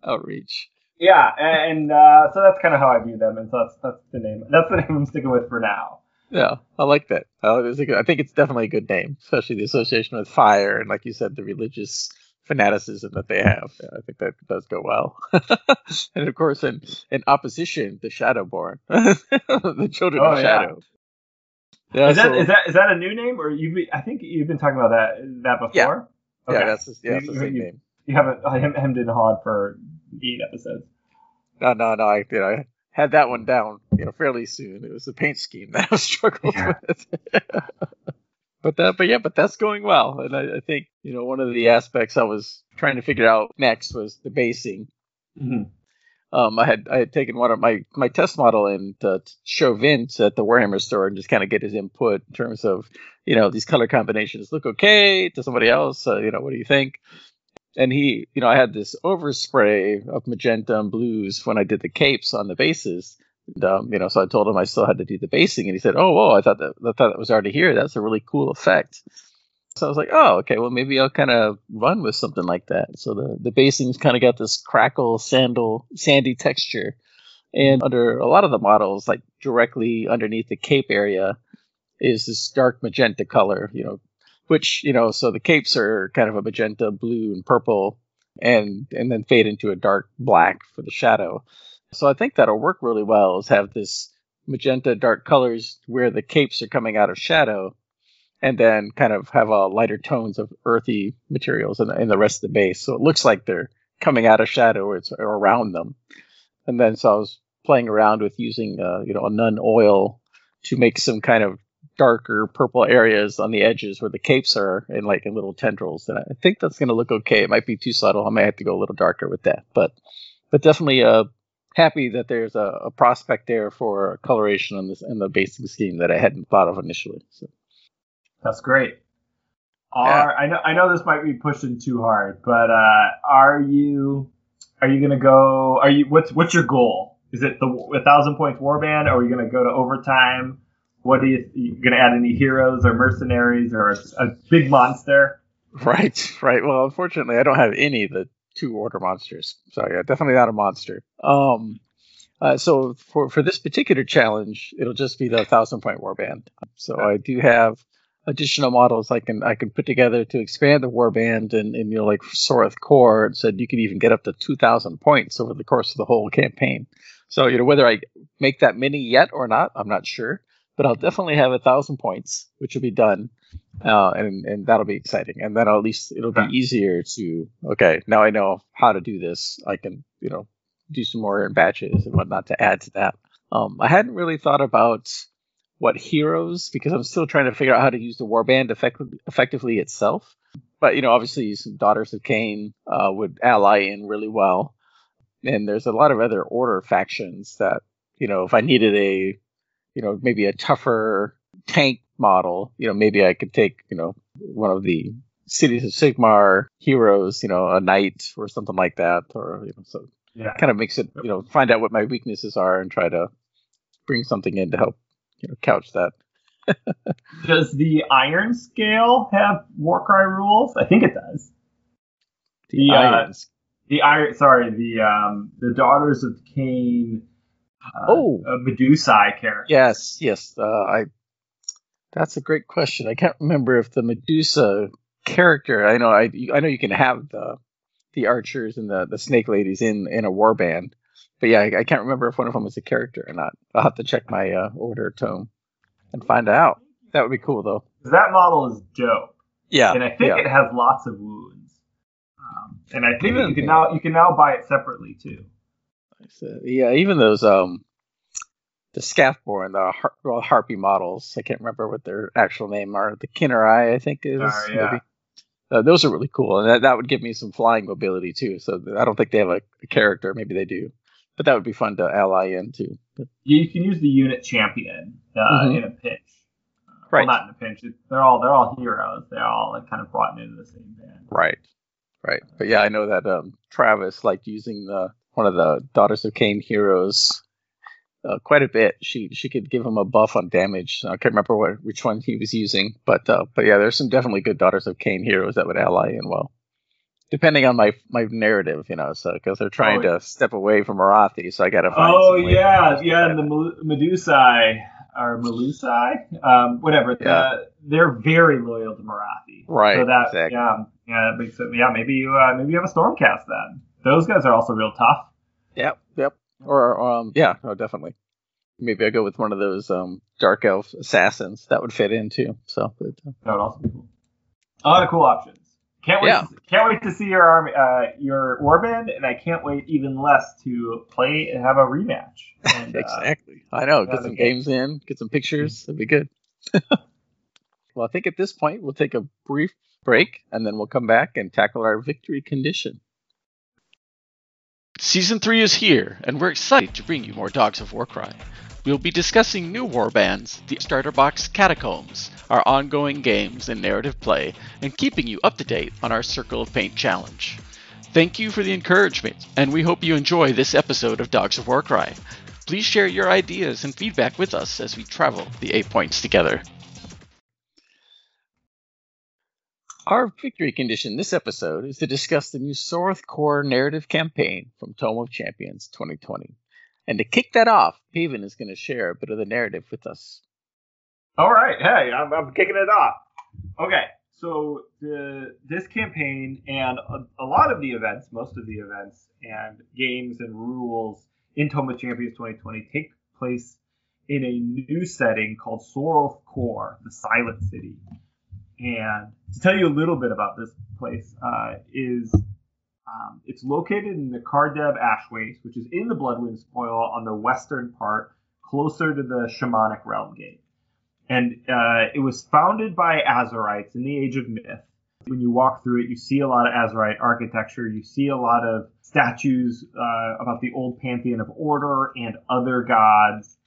Outreach. Yeah, and uh, so that's kind of how I view them, and so that's that's the name. That's the name I'm sticking with for now. Yeah, I like that. Uh, it's a good, I think it's definitely a good name, especially the association with fire and, like you said, the religious fanaticism that they have. Yeah, I think that does go well. and of course, in in opposition, the Shadowborn, the children Oh, of yeah. Shadow. Yeah, Is that so- is that is that a new name, or you? I think you've been talking about that that before. yeah, that's the, yeah, that's the You- same you- name. You haven't hem- hemmed and hawed for eight episodes. No, no, no. I, you know, I had that one down, you know, fairly soon. It was the paint scheme that I struggled Yeah. with. But that, but yeah, but that's going well, and I, I think you know one of the aspects I was trying to figure out next was the basing. Mhm. Um, I had I had taken one of my my test model and to show Vince at the Warhammer store and just kind of get his input in terms of you know these color combinations look okay to somebody else. Uh, you know, what do you think? And he, you know, I had this overspray of magenta and blues when I did the capes on the bases. And, um, you know, so I told him I still had to do the basing, and he said, "Oh, whoa, I thought that I thought that was already here. That's a really cool effect." So I was like, "Oh, okay. Well, maybe I'll kind of run with something like that." So the the basing's kind of got this crackle, sandal, sandy texture, and under a lot of the models, like directly underneath the cape area, is this dark magenta color. You know, which you know, so the capes are kind of a magenta, blue, and purple, and and then fade into a dark black for the shadow. So I think that'll work really well. Is have this magenta dark colors where the capes are coming out of shadow, and then kind of have a lighter tones of earthy materials in the, in the rest of the base. So it looks like they're coming out of shadow or it's around them. And then so I was playing around with using uh, you know a Nuln Oil to make some kind of darker purple areas on the edges where the capes are and like in little tendrils. And I think that's going to look okay. It might be too subtle. I might have to go a little darker with that, but but definitely uh happy that there's a, a prospect there for coloration on this in the basic scheme that I hadn't thought of initially. So That's great. Are I know I know this might be pushing too hard, but uh, are you are you gonna go? Are you what's what's your goal? Is it the a thousand points warband? Or are you gonna go to overtime? What are you, you gonna add any heroes or mercenaries or a, a big monster? Right, right. Well, unfortunately, I don't have any the two order monsters, so yeah, definitely not a monster. Um, uh, so for for this particular challenge, it'll just be the thousand point warband. So I do have additional models I can I can put together to expand the warband, and, and you know, like Soreth Core said, you can even get up to two thousand points over the course of the whole campaign. So you know whether I make that many yet or not, I'm not sure, but I'll definitely have a thousand points, which will be done uh, and and that'll be exciting. And then at least it'll be easier to okay. Now I know how to do this. I can you know do some more in batches and whatnot to add to that. Um, I hadn't really thought about what heroes because I'm still trying to figure out how to use the warband effect- effectively itself. But you know, obviously, some Daughters of Khaine uh, would ally in really well, and there's a lot of other Order factions that you know, if I needed a you know maybe a tougher tank model, you know, maybe I could take, you know, one of the cities of Sigmar heroes, you know, a knight or something like that, or you know, so Yeah. kind of makes it you know find out what my weaknesses are and try to bring something in to help you know couch that. Does the Iron Scale have Warcry rules? I think it does. The The, uh. The Iron, sorry, the um, the Daughters of Khaine. Uh, Oh. uh, Medusae character. Yes, yes. Uh, I. That's a great question. I can't remember if the Medusa character. I know. I I know you can have the the archers and the the snake ladies in in a war band, but yeah, I, I can't remember if one of them was a character or not. I'll have to check my uh, order tome and find out. That would be cool though. That model is dope, Yeah, and I think yeah. it has lots of wounds. Um, and I think Even- you can now you can now buy it separately too. Yeah, even those um the Scathborn, the har- well, harpy models. I can't remember what their actual name are. The Khinerai, I think is Oh, yeah. maybe. Uh, those are really cool, and that, that would give me some flying mobility too. So I don't think they have a, a character. Maybe they do, but that would be fun to ally into. But, You can use the unit champion uh, Mhm. in a pinch. Uh, Right. Well, not in a pinch. It- They're all they're all heroes. They're all like kind of brought into the same band. right, right. But yeah, I know that um, Travis liked using the one of the Daughters of Khaine heroes uh, quite a bit. She she could give him a buff on damage. I can't remember what which one he was using, but uh, but yeah, there's some definitely good Daughters of Khaine heroes that would ally in well, depending on my my narrative, you know. So because they're trying Oh, to step away from Morathi, so I got to find. Oh yeah, yeah, and the Medusae or Melusai, um, whatever. the- they're very loyal to Morathi. Right, So that exactly. yeah, yeah, that makes it. Yeah, maybe you uh, maybe you have a Stormcast then. Those guys are also real tough. Yep, yep. Or um, yeah, no, definitely. Maybe I go with one of those um dark elf assassins that would fit in too. So, uh, That would also be cool. A lot of cool options. Can't wait. Yeah. To, can't wait to see your army, uh, your warband, and I can't wait even less to play and have a rematch. And, uh, exactly. I know. Get some the- games in, get some pictures. That'd be good. well, I think at this point we'll take a brief break and then we'll come back and tackle our victory condition. Season 3 is here, and we're excited to bring you more Dogs of Warcry. We'll be discussing new warbands, the starter box Catacombs, our ongoing games and narrative play, and keeping you up to date on our Circle of Paint challenge. Thank you for the encouragement, and we hope you enjoy this episode of Dogs of Warcry. Please share your ideas and feedback with us as we travel the Eightpoints together. Our victory condition this episode is to discuss the new Soroth Kor narrative campaign from Tome of Champions 2020. And to kick that off, Haven is going to share a bit of the narrative with us. All right, hey, I'm, I'm kicking it off. Okay, so the this campaign and a, a lot of the events, most of the events and games and rules in Tome of Champions 2020 take place in a new setting called Soroth Kor, the Silent City. And to tell you a little bit about this place, uh, is um, it's located in the Kardeb Ash Waste, which is in the Bloodwind Spoil on the western part, closer to the Shamanic Realm Gate and uh, it was founded by Azyrites in the Age of Myth. When you walk through it, you see a lot of Azyrite architecture. You see a lot of statues uh, about the old pantheon of order and other gods.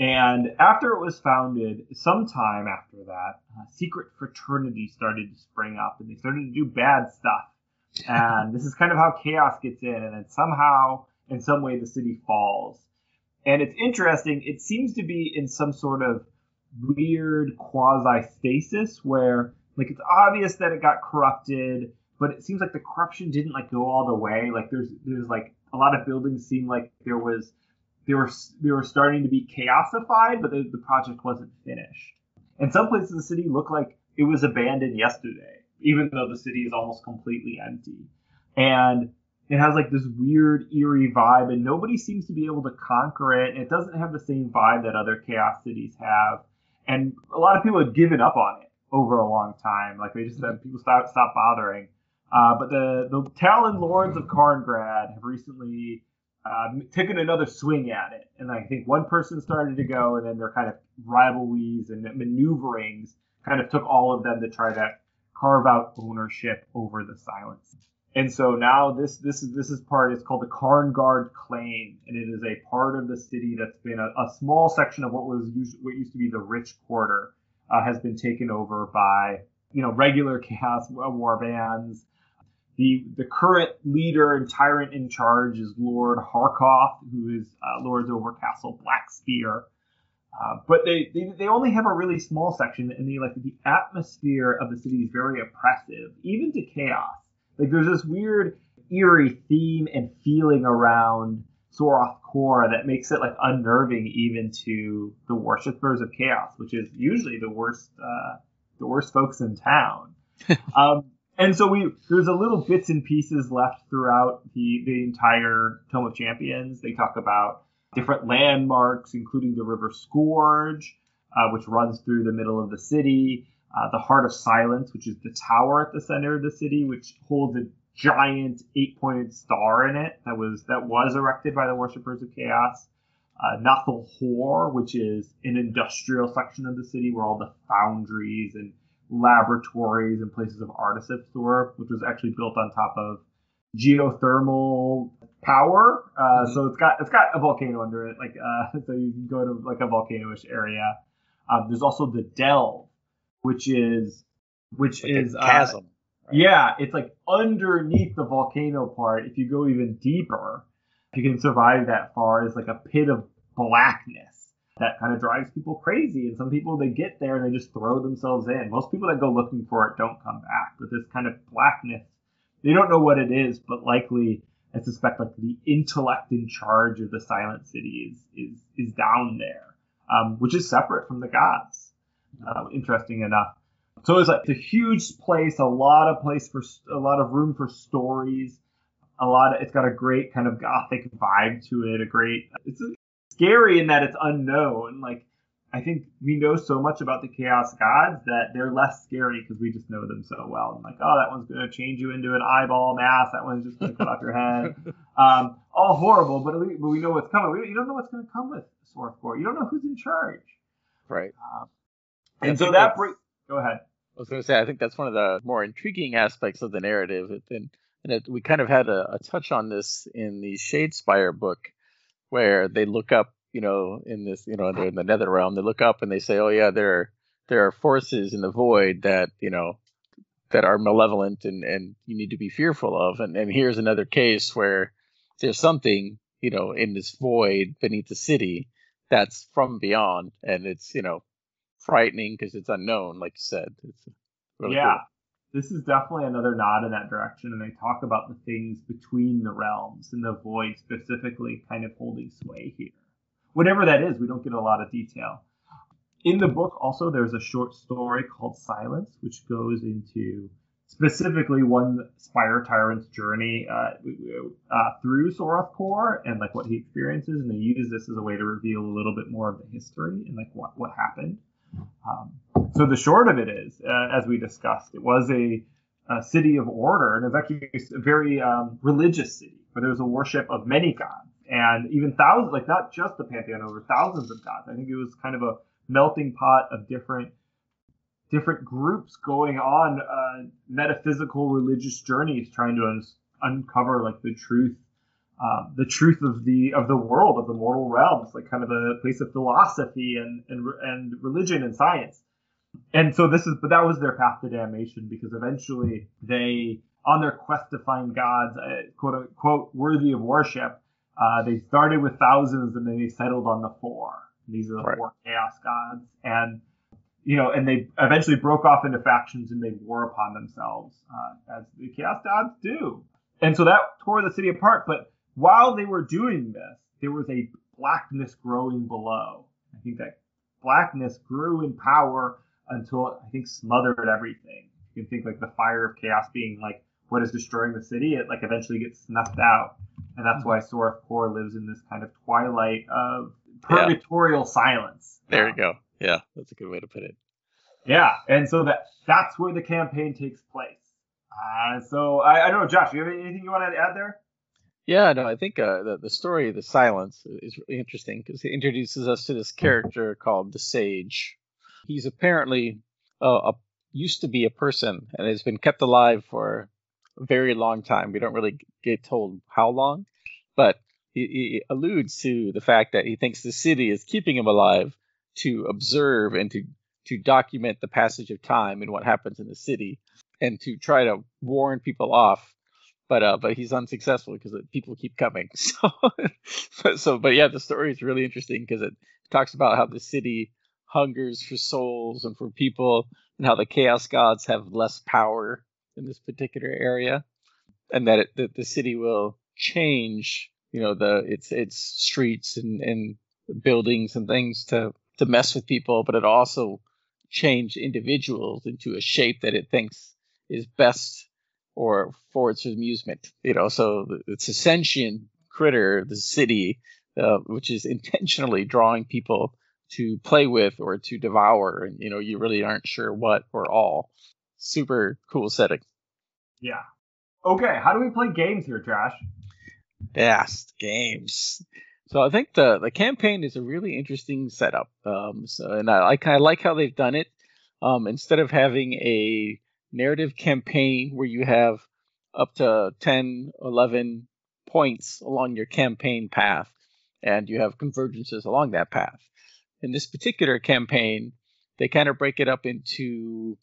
And after it was founded, sometime after that, uh, secret fraternities started to spring up, and they started to do bad stuff. And this is kind of how chaos gets in, and then somehow, in some way, the city falls. And it's interesting. It seems to be in some sort of weird quasi stasis where like it's obvious that it got corrupted but it seems like the corruption didn't like go all the way like there's there's like a lot of buildings seem like there was they were they were starting to be chaosified but the, the project wasn't finished and some places the city look like it was abandoned yesterday even though the city is almost completely empty and it has like this weird eerie vibe and nobody seems to be able to conquer it it doesn't have the same vibe that other chaos cities have and a lot of people had given up on it over a long time. Like they just said people stopped stop bothering. Uh, but the the Talon Lords of Carngrad have recently uh, taken another swing at it, and I think one person started to go, and then their kind of rivalries and maneuverings kind of took all of them to try to carve out ownership over the silence. And so now this this is this is part. It's called the Carngrad Claim, and it is a part of the city that's been a, a small section of what was used, what used to be the Rich Quarter, uh, has been taken over by you know regular Chaos War bands. The the current leader and tyrant in charge is Lord Harkoth, who is uh, lords over Castle Blackspear. Uh, but they, they they only have a really small section, and the like the atmosphere of the city is very oppressive, even to chaos. Like there's this weird eerie theme and feeling around Soroth Kor that makes it like unnerving even to the worshippers of chaos, which is usually the worst uh, the worst folks in town. um, and so we there's a little bits and pieces left throughout the the entire Tome of Champions. They talk about different landmarks, including the River Scourge, uh, which runs through the middle of the city. Uh, the Heart of Silence, which is the tower at the center of the city, which holds a giant eight-pointed star in it that was that was erected by the worshippers of chaos. Uh, which is an industrial section of the city where all the foundries and laboratories and places of artisans were, which was actually built on top of geothermal power. Uh, mm-hmm. So it's got it's got a volcano under it, like uh, so you can go to like a volcanoish area. Um, there's also the Delve, which is which like is chasm. Uh, yeah, it's like underneath the volcano part. If you go even deeper, if you can survive that far, it's like a pit of blackness that kind of drives people crazy. And some people they get there and they just throw themselves in. Most people that go looking for it don't come back. But this kind of blackness, they don't know what it is, but likely I suspect like the intellect in charge of the Silent City is is is down there, um, which is separate from the gods. Uh, interesting enough. So it's like a huge place, a lot of place for a lot of room for stories. A lot of it's got a great kind of gothic vibe to it. A great it's scary in that it's unknown. Like I think we know so much about the chaos gods that they're less scary because we just know them so well. I'm like, oh, that one's going to change you into an eyeball mass. That one's just going to cut off your head. Um, all horrible, but, we, but we know what's coming. We, you don't know what's going to come with Soroth Kor. You don't know who's in charge. Right. Um, and so that break. Go ahead. I was going to say, I think that's one of the more intriguing aspects of the narrative. And, and it, we kind of had a, a touch on this in the Shadespire book, where they look up you know, in this, you know, they're in the nether realm, they look up and they say, oh yeah, there are, there are forces in the void that, you know, that are malevolent and, and you need to be fearful of. And, and here's another case where there's something, you know, in this void beneath the city that's from beyond. And it's, you know, frightening because it's unknown, like you said. It's really yeah. This is definitely another nod in that direction. And they talk about the things between the realms and the void specifically kind of holding sway here whatever that is, we don't get a lot of detail. In the book, also, there's a short story called Silence, which goes into specifically one Spire Tyrant's journey uh, uh, through Soroth Kor and like what he experiences, and they use this as a way to reveal a little bit more of the history and like what what happened. Um, so the short of it is, uh, as we discussed, it was a, a, city of order, and it's actually a very um, religious city where there was a worship of many gods and even thousands, like not just the pantheon, over thousands of gods. I think it was kind of a melting pot of different different groups going on uh, metaphysical religious journeys, trying to un- uncover like the truth, um, the truth of the of the world of the mortal realms, like kind of a place of philosophy and and and religion and science. And so this is, but that was their path to damnation because eventually they, on their quest to find gods, uh, quote unquote, worthy of worship, uh, they started with thousands and then they settled on the four. These are the right. four chaos gods. And, you know, and they eventually broke off into factions and they war upon themselves, uh, as the chaos gods do. And so that tore the city apart. But while they were doing this, there was a blackness growing below. I think that blackness grew in power until I think smothered everything. You can think like the fire of chaos being like what is destroying the city. It like eventually gets snuffed out and that's why Soroth Kor lives in this kind of twilight of purgatorial yeah. silence. There you go. Yeah, that's a good way to put it. Yeah, and so that that's where the campaign takes place. Uh, so I, I don't know, Josh. You have anything you want to add there? Yeah, no, I think uh, the the story of the silence is really interesting because it introduces us to this character called the Sage. He's apparently uh, a used to be a person and has been kept alive for a very long time. We don't really get told how long, but he, he, alludes to the fact that he thinks the city is keeping him alive to observe and to to document the passage of time and what happens in the city, and to try to warn people off but uh, but he's unsuccessful because people keep coming. So, but, so but yeah, the story is really interesting because it talks about how the city hungers for souls and for people, and how the chaos gods have less power in this particular area, and that it, that the city will change, you know, the its its streets and and buildings and things to to mess with people, but it also change individuals into a shape that it thinks is best or for its amusement. You know, so it's a sentient critter, the city, uh, which is intentionally drawing people to play with or to devour, and you know, you really aren't sure what or all. Super cool setting. Yeah. Okay, how do we play games here, Trash? Yes, games. So I think the the campaign is a really interesting setup. Um, so and I like I like how they've done it. Um, instead of having a narrative campaign where you have up to 10, 11 points along your campaign path, and you have convergences along that path. In this particular campaign, they kind of break it up into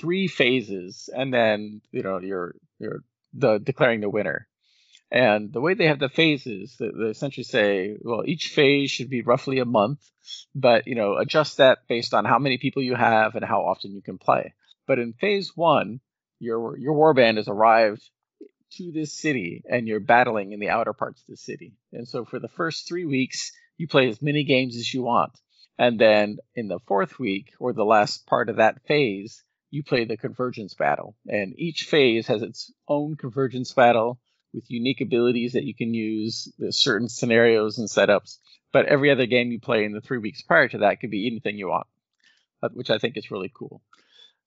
three phases, and then you know you're you're the declaring the winner. And the way they have the phases, they, they essentially say, well, each phase should be roughly a month, but you know, adjust that based on how many people you have and how often you can play. But in phase one, your your warband has arrived to this city and you're battling in the outer parts of the city. And so for the first three weeks, you play as many games as you want. And then in the fourth week, or the last part of that phase, you play the convergence battle. And each phase has its own convergence battle with unique abilities that you can use, certain scenarios and setups. But every other game you play in the three weeks prior to that could be anything you want, uh, which I think is really cool.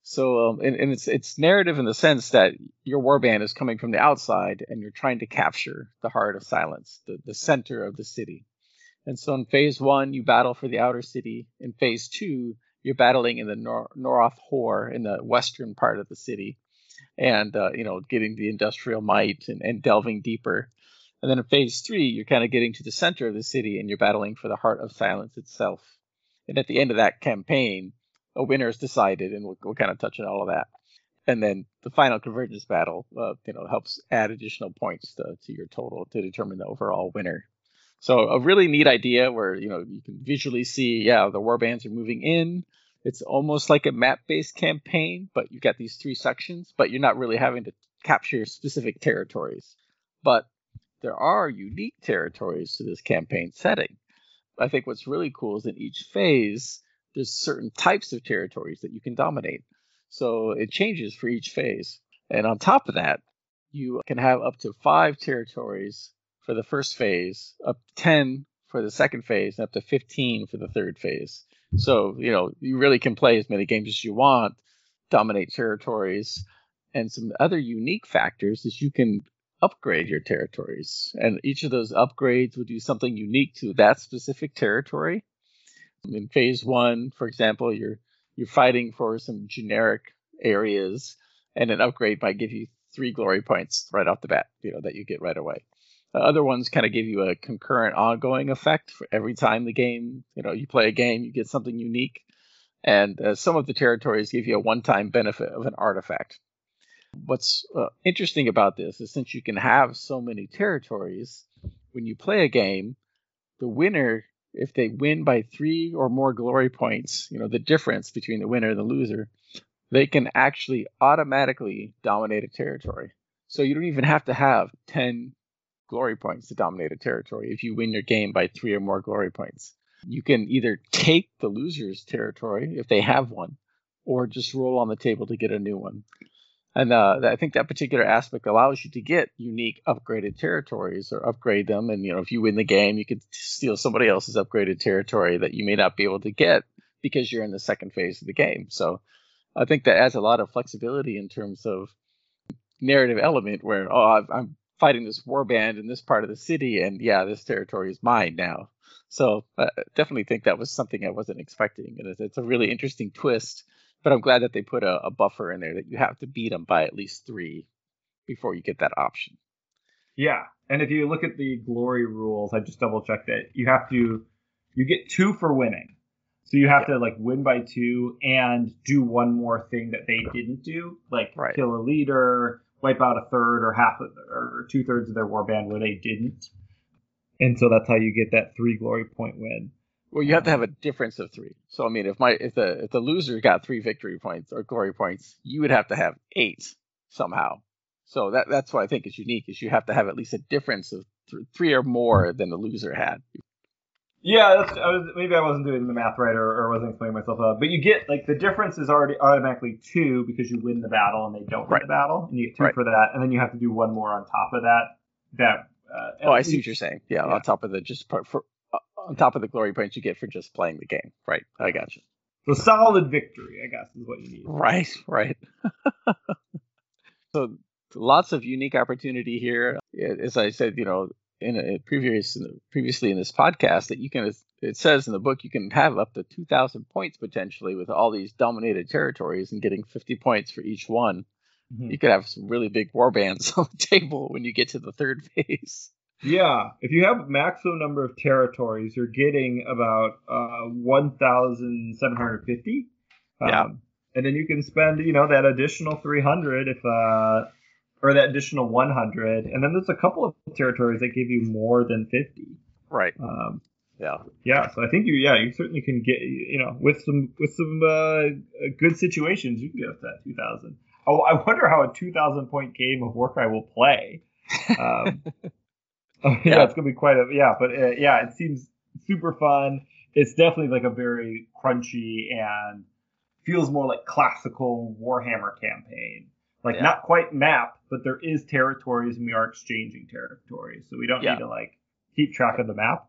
So, um, and, and, it's it's narrative in the sense that your warband is coming from the outside, and you're trying to capture the heart of silence, the, the center of the city. And so, in phase one, you battle for the outer city. In phase two, you're battling in the Nor- Noroth Hor in the western part of the city, and uh, you know, getting the industrial might and, and delving deeper. And then in phase three, you're kind of getting to the center of the city, and you're battling for the heart of silence itself. And at the end of that campaign, a winner is decided, and we'll, we'll kind of touch on all of that. And then the final convergence battle, uh, you know, helps add additional points to, to your total to determine the overall winner. So a really neat idea where you know you can visually see, yeah, the war bands are moving in. It's almost like a map-based campaign, but you've got these three sections, but you're not really having to capture specific territories. But there are unique territories to this campaign setting. I think what's really cool is in each phase, there's certain types of territories that you can dominate. So it changes for each phase. And on top of that, you can have up to five territories for the first phase, up to 10 for the second phase, and up to 15 for the third phase. So, you know, you really can play as many games as you want, dominate territories. And some other unique factors is you can upgrade your territories. And each of those upgrades will do something unique to that specific territory. In phase one, for example, you're you're fighting for some generic areas, and an upgrade might give you three glory points right off the bat, you know, that you get right away. The other ones kind of give you a concurrent ongoing effect for every time the game, you know, you play a game, you get something unique. And uh, some of the territories give you a one-time benefit of an artifact. What's uh, interesting about this is since you can have so many territories, when you play a game, the winner if they win by three or more glory points, you know, the difference between the winner and the loser, they can actually automatically dominate a territory. So you don't even have to have 10 glory points to dominate a territory if you win your game by three or more glory points. You can either take the loser's territory if they have one, or just roll on the table to get a new one. And uh, I think that particular aspect allows you to get unique upgraded territories or upgrade them. And you know, if you win the game, you could steal somebody else's upgraded territory that you may not be able to get because you're in the second phase of the game. So I think that adds a lot of flexibility in terms of narrative element where oh I'm fighting this war band in this part of the city and yeah this territory is mine now. So I uh, definitely think that was something I wasn't expecting, and it's a really interesting twist but I'm glad that they put a, a buffer in there that you have to beat them by at least three before you get that option. Yeah, and if you look at the glory rules, I just double checked that you have to you get two for winning. So you have yeah. to like win by two and do one more thing that they didn't do, like right. kill a leader, wipe out a third or half of, or two thirds of their warband where they didn't, and so that's how you get that three glory point win. Well, you have to have a difference of three. So I mean, if my if the if the loser got three victory points or glory points, you would have to have eight somehow. So that that's what I think is unique is you have to have at least a difference of th- three or more than the loser had. Yeah, that's, I was, maybe I wasn't doing the math right or, or wasn't explaining myself out. But you get like the difference is already automatically two because you win the battle and they don't win Right. the battle, and you get two Right. for that, and then you have to do one more on top of that. That uh, Oh, I see what you're saying. Yeah, yeah. on top of the just for, for on top of the glory points you get for just playing the game. Right. I got you. So solid victory, I guess, is what you need. Right. Right. so lots of unique opportunity here. As I said, you know, in a previous previously in this podcast, that you can it says in the book you can have up to two thousand points potentially with all these dominated territories and getting fifty points for each one. Mhm. You could have some really big war bands on the table when you get to the third phase. Yeah, if you have maximum number of territories, you're getting about uh, 1,750. Yeah. Um, and then you can spend, you know, that additional 300 if, uh, or that additional 100. And then there's a couple of territories that give you more than 50. Right. Um, Yeah. yeah, so I think you, yeah, you certainly can get, you know, with some with some uh, good situations, you can get up to that 2,000. Oh, I wonder how a 2,000 point game of Warcry will play. Um, yeah. Yeah. it's gonna be quite a yeah, but uh, yeah, it seems super fun. It's definitely like a very crunchy and feels more like classical Warhammer campaign. Like Yeah. not quite map, but there is territories and we are exchanging territories, so we don't Yeah. need to like keep track of the map.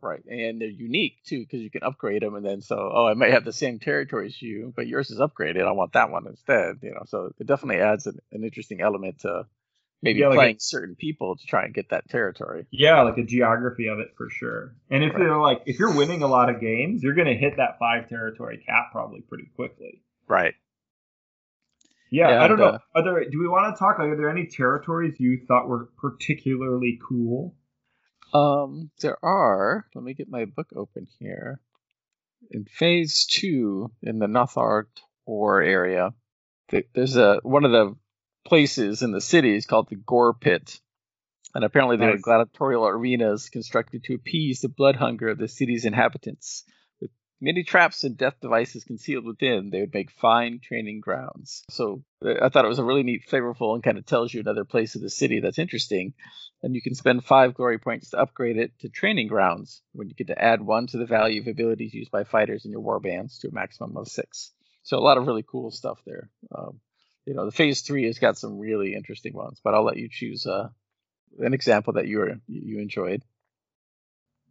Right, and they're unique too because you can upgrade them, and then so oh, I might have the same territory as you, but yours is upgraded. I want that one instead. You know, so it definitely adds an, an interesting element to maybe Yeah, like playing a- certain people to try and get that territory. Yeah, like a geography of it for sure. And if Right. you're like if you're winning a lot of games, you're gonna hit that five territory cap probably pretty quickly. Right. Yeah, Yeah, I don't and, know. Are there? Do we want to talk? Like, are there any territories you thought were particularly cool? Um, there are. Let me get my book open here. In phase two, in the Nothar Tor area, th- there's a one of the places in the city is called the Gore Pit, and apparently there are Nice. gladiatorial arenas constructed to appease the blood hunger of the city's inhabitants. With many traps and death devices concealed within, they would make fine training grounds. So uh, I thought it was a really neat, flavorful, and kind of tells you another place of the city that's interesting and you can spend five glory points to upgrade it to training grounds when you get to add one to the value of abilities used by fighters in your war bands to a maximum of six. So a lot of really cool stuff there. Um, you know, the phase three has got some really interesting ones, but I'll let you choose uh, an example that you were you enjoyed.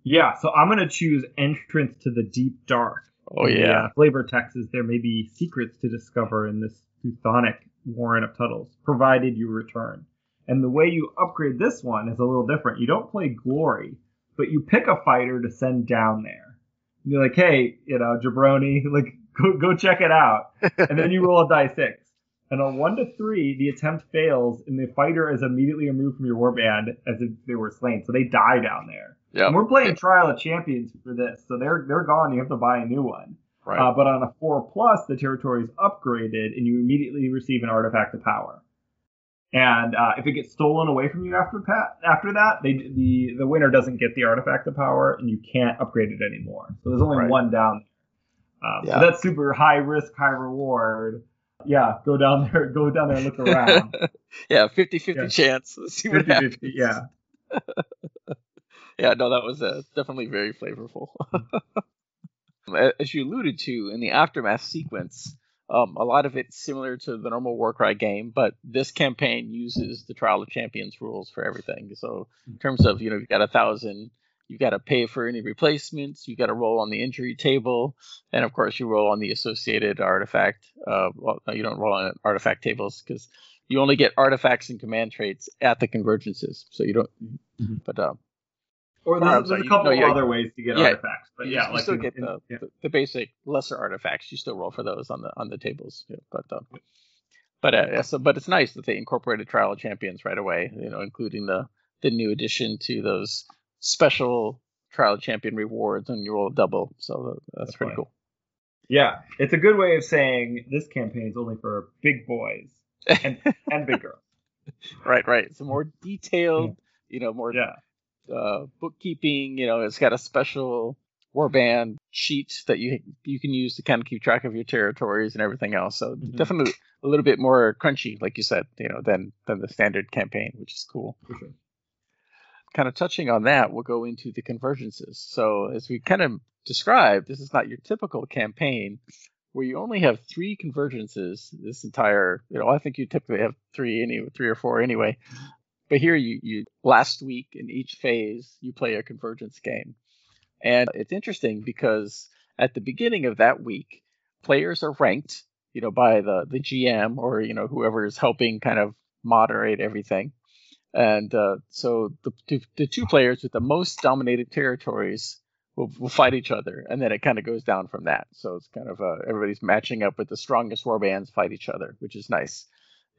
Yeah, so I'm gonna choose entrance to the deep dark. Oh yeah, uh, flavor text is there may be secrets to discover in this Teutonic Warren of Tuttles, provided you return. And the way you upgrade this one is a little different. You don't play Glory, but you pick a fighter to send down there. And you're like, hey, you know, jabroni, like go go check it out. and then you roll a die six. And on one to three, the attempt fails, and the fighter is immediately removed from your warband as if they were slain. So they die down there. yeah, And we're playing Trial of Champions for this, so they're they're gone. You have to buy a new one. right. Uh, but on a four plus, the territory is upgraded, and you immediately receive an artifact of power. And uh, if it gets stolen away from you after pa- after that, they, the the winner doesn't get the artifact of power, and you can't upgrade it anymore. So there's only Right. one down. Um, Yeah. So that's super high risk, high reward. Yeah, go down there, go down there and look around. yeah, 50-50 Yeah. chance. Let's see what 50, happens. 50, yeah. Yeah, no, that was uh, definitely very flavorful. As you alluded to in the aftermath sequence, um, a lot of it's similar to the normal Warcry game, but this campaign uses the Trial of Champions rules for everything. So, in terms of you know, you've got a thousand, you got to pay for any replacements, you got to roll on the injury table, and of course, you roll on the associated artifact. Uh, well, no, you don't roll on artifact tables because you only get artifacts and command traits at the convergences. So you don't. Mhm. But um, Or Or, there's, there's sorry, a you- couple no, of yeah, other ways to get yeah, artifacts, but you, yeah, you like still in- get in- the, yeah. the the basic lesser artifacts. You still roll for those on the on the tables. Yeah, but um, but uh, yeah, so but it's nice that they incorporated Trial of Champions right away. You know, including the the new addition to those special Trial Champion rewards, and you roll a double. So that's, That's pretty fine. cool. Yeah, it's a good way of saying this campaign is only for big boys and, and big girls. right, right. It's a more detailed, you know, more Yeah. uh, bookkeeping. You know, it's got a special warband sheet that you you can use to kind of keep track of your territories and everything else. So Mhm. definitely a little bit more crunchy, like you said, you know, than than the standard campaign, which is cool. For sure. Kind of touching on that, we'll go into the convergences. So as we kind of described, this is not your typical campaign where you only have three convergences this entire you know i think you typically have three any three or four anyway. But here you you last week in each phase you play a convergence game. And it's interesting because at the beginning of that week players are ranked you know by the the gm or you know whoever is helping kind of moderate everything and uh, so the, two- the two players with the most dominated territories will, will fight each other, and then it kind of goes down from that. So it's kind of uh, everybody's matching up with the strongest warbands fight each other, which is nice.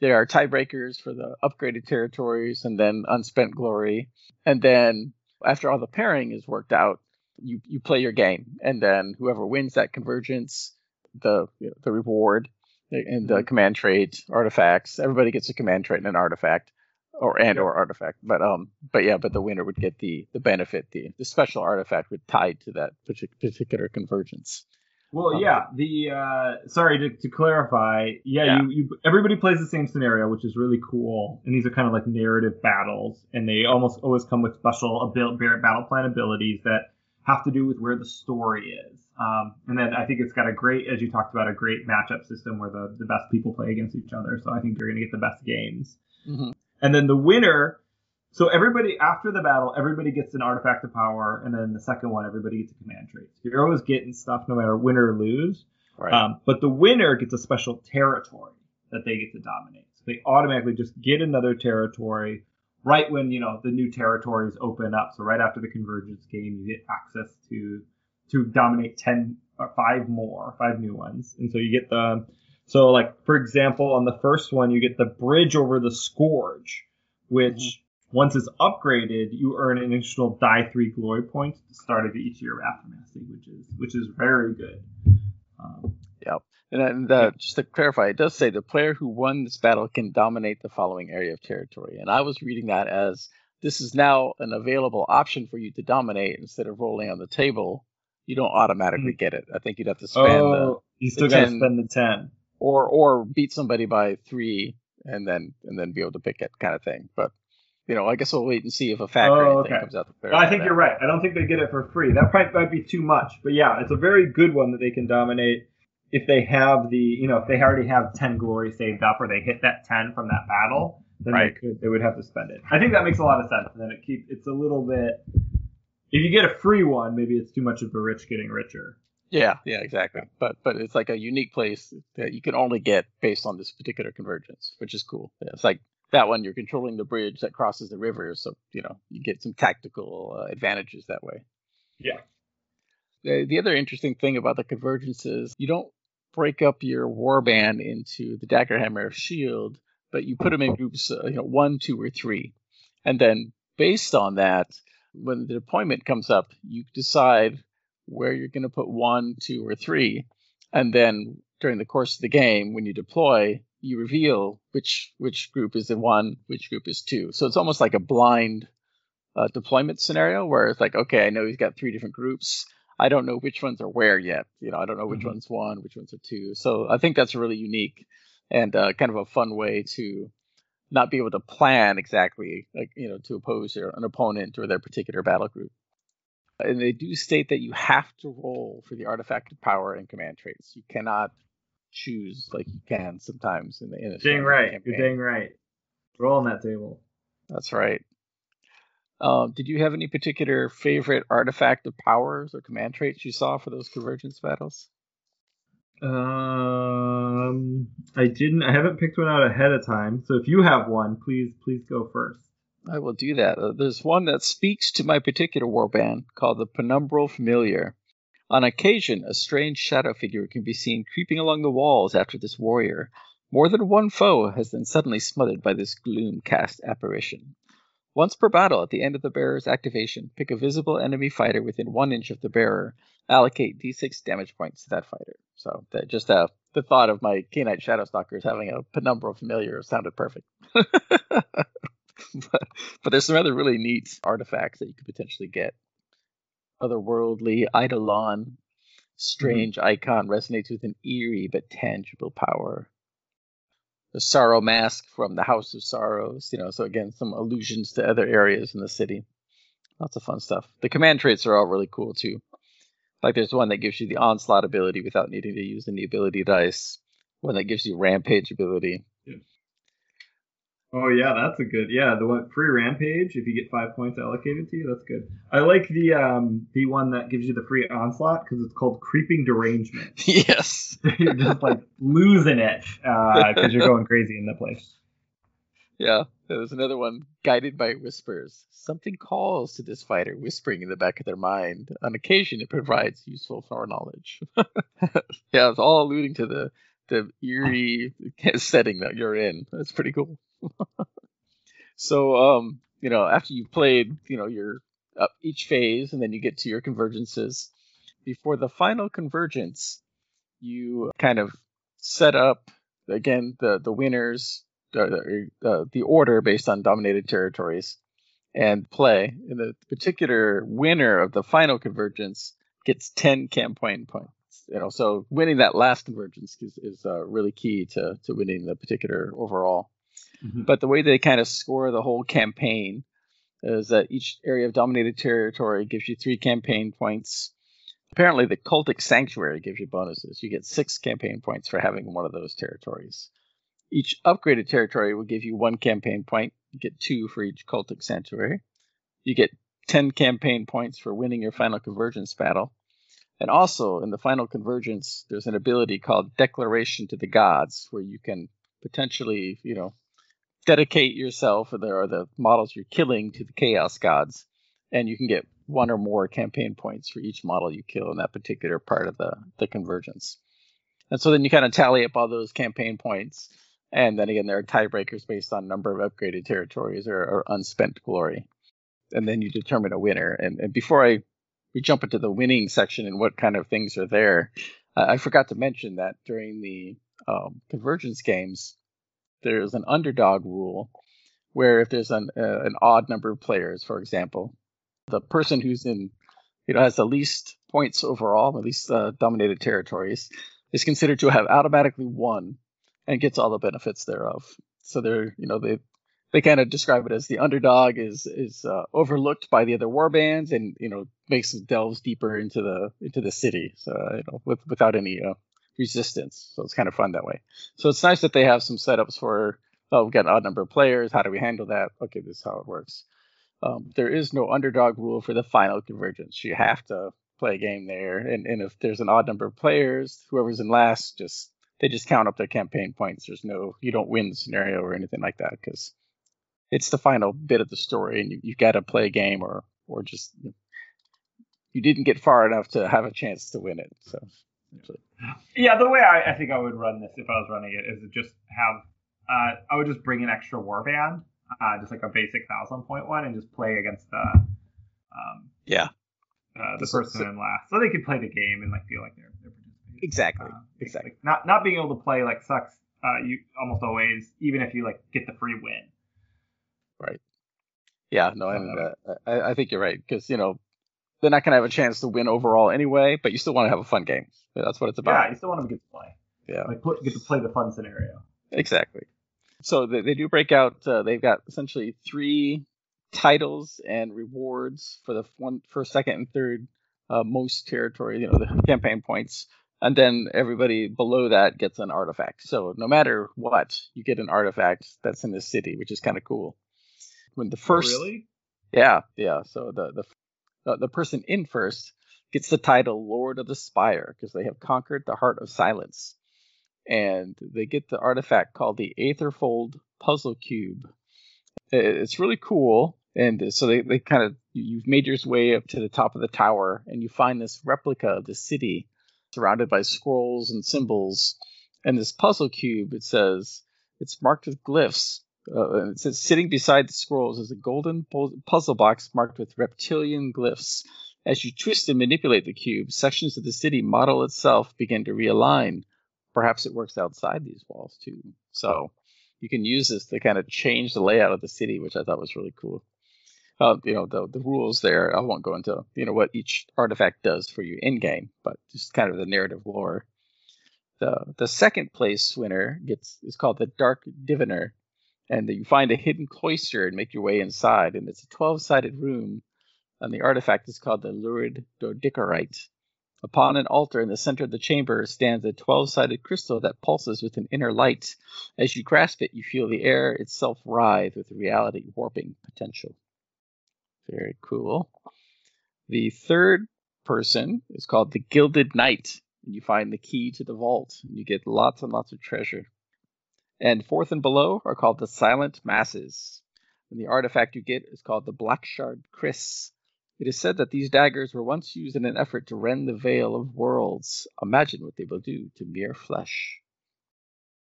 There are tiebreakers for the upgraded territories, and then unspent glory, and then after all the pairing is worked out, you you play your game, and then whoever wins that convergence, the you know, the reward and the command trait artifacts, everybody gets a command trait and an artifact or and or artifact. But um, but yeah, but the winner would get the the benefit, the the special artifact would tied to that particular convergence. Well, Um, yeah. The uh, sorry to, to clarify. Yeah, Yeah. You, you everybody plays the same scenario, which is really cool. And these are kind of like narrative battles, and they almost always come with special abil- battle plan abilities that have to do with where the story is. Um, and then I think it's got a great, as you talked about, a great matchup system where the, the best people play against each other. So I think you're going to get the best games. Mhm. And then the winner. So everybody after the battle, everybody gets an artifact of power, and then the second one, everybody gets a command trait. So you're always getting stuff no matter win or lose. Right. Um, but the winner gets a special territory that they get to dominate. So they automatically just get another territory right when you know the new territories open up. So right after the convergence game, you get access to to dominate ten or five more, five new ones, and so you get the so like for example on the first one you get the bridge over the scourge, which once it's upgraded, you earn an additional die three glory points at the start of each year of Aftermathing, which is which is very good. Um, And, and uh, just to clarify, it does say the player who won this battle can dominate the following area of territory. And I was reading that as this is now an available option for you to dominate instead of rolling on the table. You don't automatically get it. I think you'd have to spend the, oh, you still got to spend the ten. Or or beat somebody by three and then and then be able to pick it kind of thing. But you know, I guess we'll wait and see if a factory Oh, okay. comes out. To I think that. you're right. I don't think they get it for free. That probably might be too much. But yeah, it's a very good one that they can dominate if they have the, you know, if they already have 10 glory saved up or they hit that 10 from that battle, then Right. they could they would have to spend it. I think that makes a lot of sense. And then it keep it's a little bit if you get a free one, maybe it's too much of the rich getting richer. Yeah, yeah, exactly. But but it's like a unique place that you can only get based on this particular convergence, which is cool. Yeah, it's like that one you're controlling the bridge that crosses the river, so you know you get some tactical uh, advantages that way. Yeah. The, the other interesting thing about the convergence is you don't break up your warband into the daggerhammer of shield, but you put them in groups, uh, you know, one, two, or three, and then based on that, when the deployment comes up, you decide where you're going to put one, two, or three, and then during the course of the game, when you deploy, you reveal which which group is in one, which group is two. So it's almost like a blind uh, deployment scenario where it's like, okay, I know he's got three different groups. I don't know which ones are where yet. You know, I don't know which Mhm. one's one, which ones are two. So I think that's really unique and uh, kind of a fun way to not be able to plan exactly, like you know, to oppose your, an opponent or their particular battle group. And they do state that you have to roll for the artifact of power and command traits. You cannot choose like you can sometimes in the in a Dang right. campaign. You're dang right. Roll on that table. That's right. Um, did you have any particular favorite artifact of powers or command traits you saw for those convergence battles? Um, I didn't. I haven't picked one out ahead of time. So if you have one, please, please go first. I will do that. Uh, there's one that speaks to my particular warband called the Penumbral Familiar. On occasion, a strange shadow figure can be seen creeping along the walls after this warrior. More than one foe has been suddenly smothered by this gloom cast apparition. Once per battle, at the end of the bearer's activation, pick a visible enemy fighter within one inch of the bearer. Allocate d6 damage points to that fighter. So that just uh, the thought of my Khainite Shadowstalkers having a penumbral familiar sounded perfect. but, but there's some other really neat artifacts that you could potentially get. Otherworldly Eidolon, strange mm-hmm. icon resonates with an eerie but tangible power. The Sorrow Mask from the House of Sorrows, you know, so again, some allusions to other areas in the city. Lots of fun stuff. The command traits are all really cool too. Like there's one that gives you the onslaught ability without needing to use any ability dice. One that gives you rampage ability. Oh yeah, that's a good. Yeah, the one free rampage. If you get five points allocated to you, that's good. I like the um the one that gives you the free onslaught because it's called creeping derangement. yes. you're just like losing it because you're going crazy in the place. Yeah. There's another one, guided by whispers. Something calls to this fighter, whispering in the back of their mind. On occasion, it provides useful foreknowledge. yeah, it's all alluding to the the eerie setting that you're in. That's pretty cool. So, um, you know, after you've played, you know, your each phase, and then you get to your convergences. Before the final convergence, you kind of set up again the the winners, the the order based on dominated territories, and play. And the particular winner of the final convergence gets ten campaign points. You know, so winning that last convergence is, is uh, really key to to winning the particular overall. Mhm. But the way they kind of score the whole campaign is that each area of dominated territory gives you three campaign points. Apparently, the cultic sanctuary gives you bonuses. You get six campaign points for having one of those territories. Each upgraded territory will give you one campaign point. You get two for each cultic sanctuary. You get 10 campaign points for winning your final convergence battle. And also, in the final convergence, there's an ability called Declaration to the Gods, where you can potentially, you know, dedicate yourself or the, or the models you're killing to the chaos gods and you can get one or more campaign points for each model you kill in that particular part of the, the convergence. And so then you kind of tally up all those campaign points and then again there are tiebreakers based on number of upgraded territories or, or unspent glory. And then you determine a winner. And, and before i we jump into the winning section and what kind of things are there uh, i forgot to mention that during the um, convergence games there's an underdog rule where if there's an uh, an odd number of players, for example, the person who's in you know has the least points overall, at least uh, dominated territories, is considered to have automatically won and gets all the benefits thereof. So they're you know they they kind of describe it as the underdog is is uh, overlooked by the other war bands and you know makes delves deeper into the into the city so you know with, without any uh, resistance. So it's kind of fun that way. So it's nice that they have some setups for oh we've got an odd number of players. How do we handle that? Okay this is how it works. Um, there is no underdog rule for the final convergence. You have to play a game there. And, and if there's an odd number of players whoever's in last just they just count up their campaign points. There's no you don't win the scenario or anything like that because it's the final bit of the story and you, you've got to play a game or or just you didn't get far enough to have a chance to win it. So actually. Yeah, the way I, I think I would run this if I was running it is just have uh, I would just bring an extra warband, uh, just like a basic thousand point one, and just play against the um, yeah uh, the So- person so- in last, so they could play the game and like feel like they're, they're participating. exactly Uh, exactly like, not not being able to play like sucks. Uh, you almost always, even if you like get the free win. Right. Yeah no and uh, I, I think you're right because you know they're not going to have a chance to win overall anyway but you still want to have a fun game that's what it's about Yeah, you still want them to get to play. Yeah. like put, get to play the fun scenario. Exactly. So they, they do break out. Uh, they've got essentially three titles and rewards for the one, first, second, and third uh, most territory. You know, the campaign points, and then everybody below that gets an artifact. So no matter what, you get an artifact that's in the city, which is kind of cool. When the first, oh, really? yeah, yeah. So the the the, the person in first gets the title Lord of the Spire because they have conquered the Heart of Silence, and they get the artifact called the Aetherfold Puzzle Cube. It's really cool, and so they, they kind of you've made your way up to the top of the tower, and you find this replica of the city surrounded by scrolls and symbols, and this puzzle cube. It says it's marked with glyphs. Uh, it says sitting beside the scrolls is a golden puzzle box marked with reptilian glyphs. As you twist and manipulate the cube, sections of the city model itself begin to realign. Perhaps it works outside these walls too. So you can use this to kind of change the layout of the city, which I thought was really cool. Uh, you know, the the rules there. I won't go into you know what each artifact does for you in game, but just kind of the narrative lore. The the second place winner gets is called the Dark Diviner, and you find a hidden cloister and make your way inside, and it's a twelve sided room, and the artifact is called the Lurid Doedicurite. Upon an altar in the center of the chamber stands a 12 sided crystal that pulses with an inner light. As you grasp it, you feel the air itself writhe with reality warping potential. Very cool. The third person is called the Gilded Knight. And you find the key to the vault. And you get lots and lots of treasure. And fourth and below are called the Silent Masses. And the artifact you get is called the Black Shard Chris. It is said that these daggers were once used in an effort to rend the veil of worlds. Imagine what they will do to mere flesh.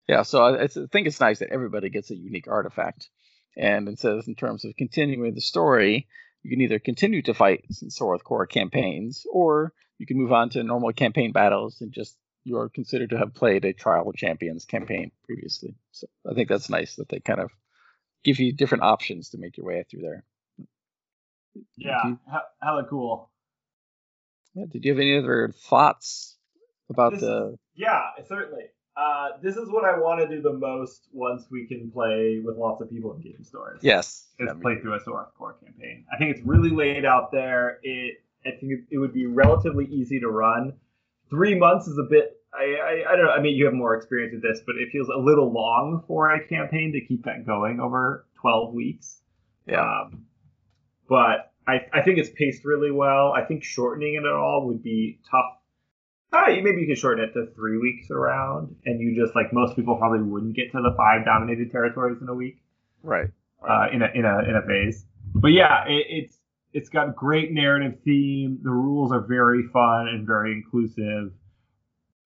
Yeah, so uh, I, I think it's nice that everybody gets a unique artifact. And it says, in terms of continuing the story, you can either continue to fight Soroth Kor campaigns, or you can move on to normal campaign battles and just you're considered to have played a Trial of Champions campaign previously. So I think that's nice that they kind of give you different options to make your way through there. Yeah, you- hella cool. Yeah, did you have any other thoughts about This the? Yeah, certainly. Uh, this is what I want to do the most once we can play with lots of people in game stores. Yes. is play through a Soroth Kor campaign. I think it's really laid out there. It I think it, it would be relatively easy to run. Three months is a bit. I, I I don't know. I mean, you have more experience with this, but it feels a little long for a campaign to keep that going over twelve weeks. yeah. Um, but I, I think it's paced really well. I think shortening it at all would be tough. Uh, you- maybe you could shorten it to three weeks around, and you just like most people probably wouldn't get to the five dominated territories in a week right. uh, in a in a in a phase. But yeah, it, it's it's got great narrative theme. The rules are very fun and very inclusive.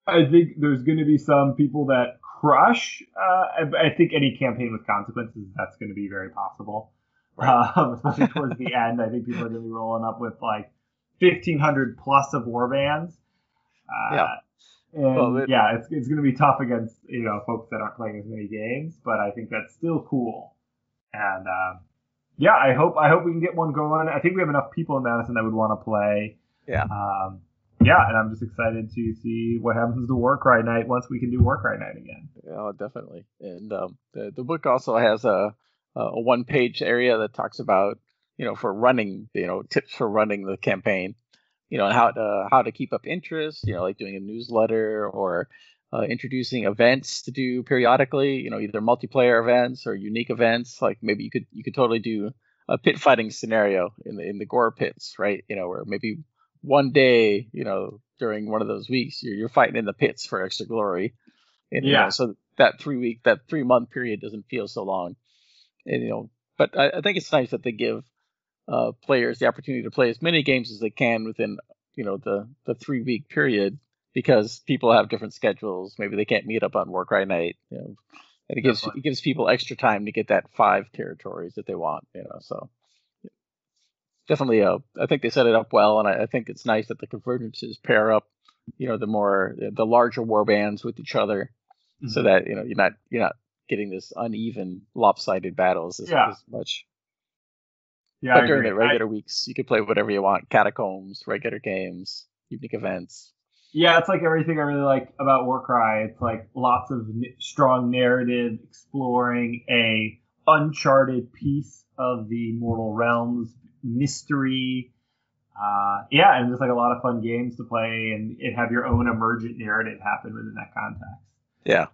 I think there's going to be some people that crush. Uh, I, I think any campaign with consequences, that's going to be very possible. Um, especially towards the end, I think people are going to be rolling up with like 1500 plus of warbands. Uh, Yeah. And Well, it- yeah, it's, it's going to be tough against you know folks that aren't playing as many games, but I think that's still cool. And um, yeah, I hope I hope we can get one going. I think we have enough people in Madison that would want to play. Yeah. Um, yeah, and I'm just excited to see what happens to Warcry Night once we can do Warcry Night again. Oh, definitely. And um, the the book also has a a one page area that talks about you know for running you know tips for running the campaign, you know and how to how to keep up interest. You know like doing a newsletter or uh, introducing events to do periodically. You know either multiplayer events or unique events. Like maybe you could you could totally do a pit fighting scenario in the in the gore pits, right? You know where maybe one day you know during one of those weeks you're you're fighting in the pits for extra glory. And, you know, Yeah. so that three week, that three month period doesn't feel so long. And, you know, but I, I think it's nice that they give uh, players the opportunity to play as many games as they can within, you know, the the three week period because people have different schedules. Maybe they can't meet up on Warcry night. You know, and it gives Definitely. it gives people extra time to get that five territories that they want. You know, so definitely, uh, I think they set it up well, and I, I think it's nice that the convergences pair up. You know, the more the larger war bands with each other so that you know you're not you're not getting this uneven lopsided battles as, Yeah. as much Yeah, but I during agree. the regular weeks you can play whatever you want catacombs regular games unique events Yeah, it's like everything I really like about Warcry. It's like lots of n- strong narrative exploring a uncharted piece of the mortal realms mystery. Uh, yeah, and just like a lot of fun games to play and have your own emergent narrative happen within that context. yeah.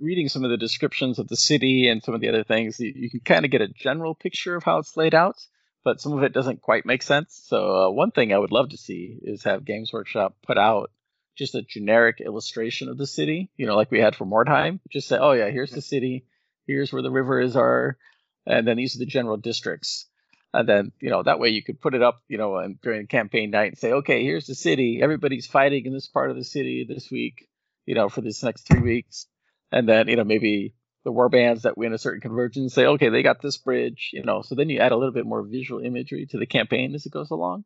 Reading some of the descriptions of the city and some of the other things you, you can kind of get a general picture of how it's laid out but some of it doesn't quite make sense. So uh, one thing i would love to see is have games workshop put out just a generic illustration of the city you know like we had for mordheim. Just say oh yeah here's the city. Here's where the rivers are. And then these are the general districts and then you know that way you could put it up you know during campaign night and say okay here's the city. Everybody's fighting in this part of the city this week you know for this next three weeks. And then you know maybe the war bands that win a certain convergence say okay they got this bridge you know. So then you add a little bit more visual imagery to the campaign as it goes along.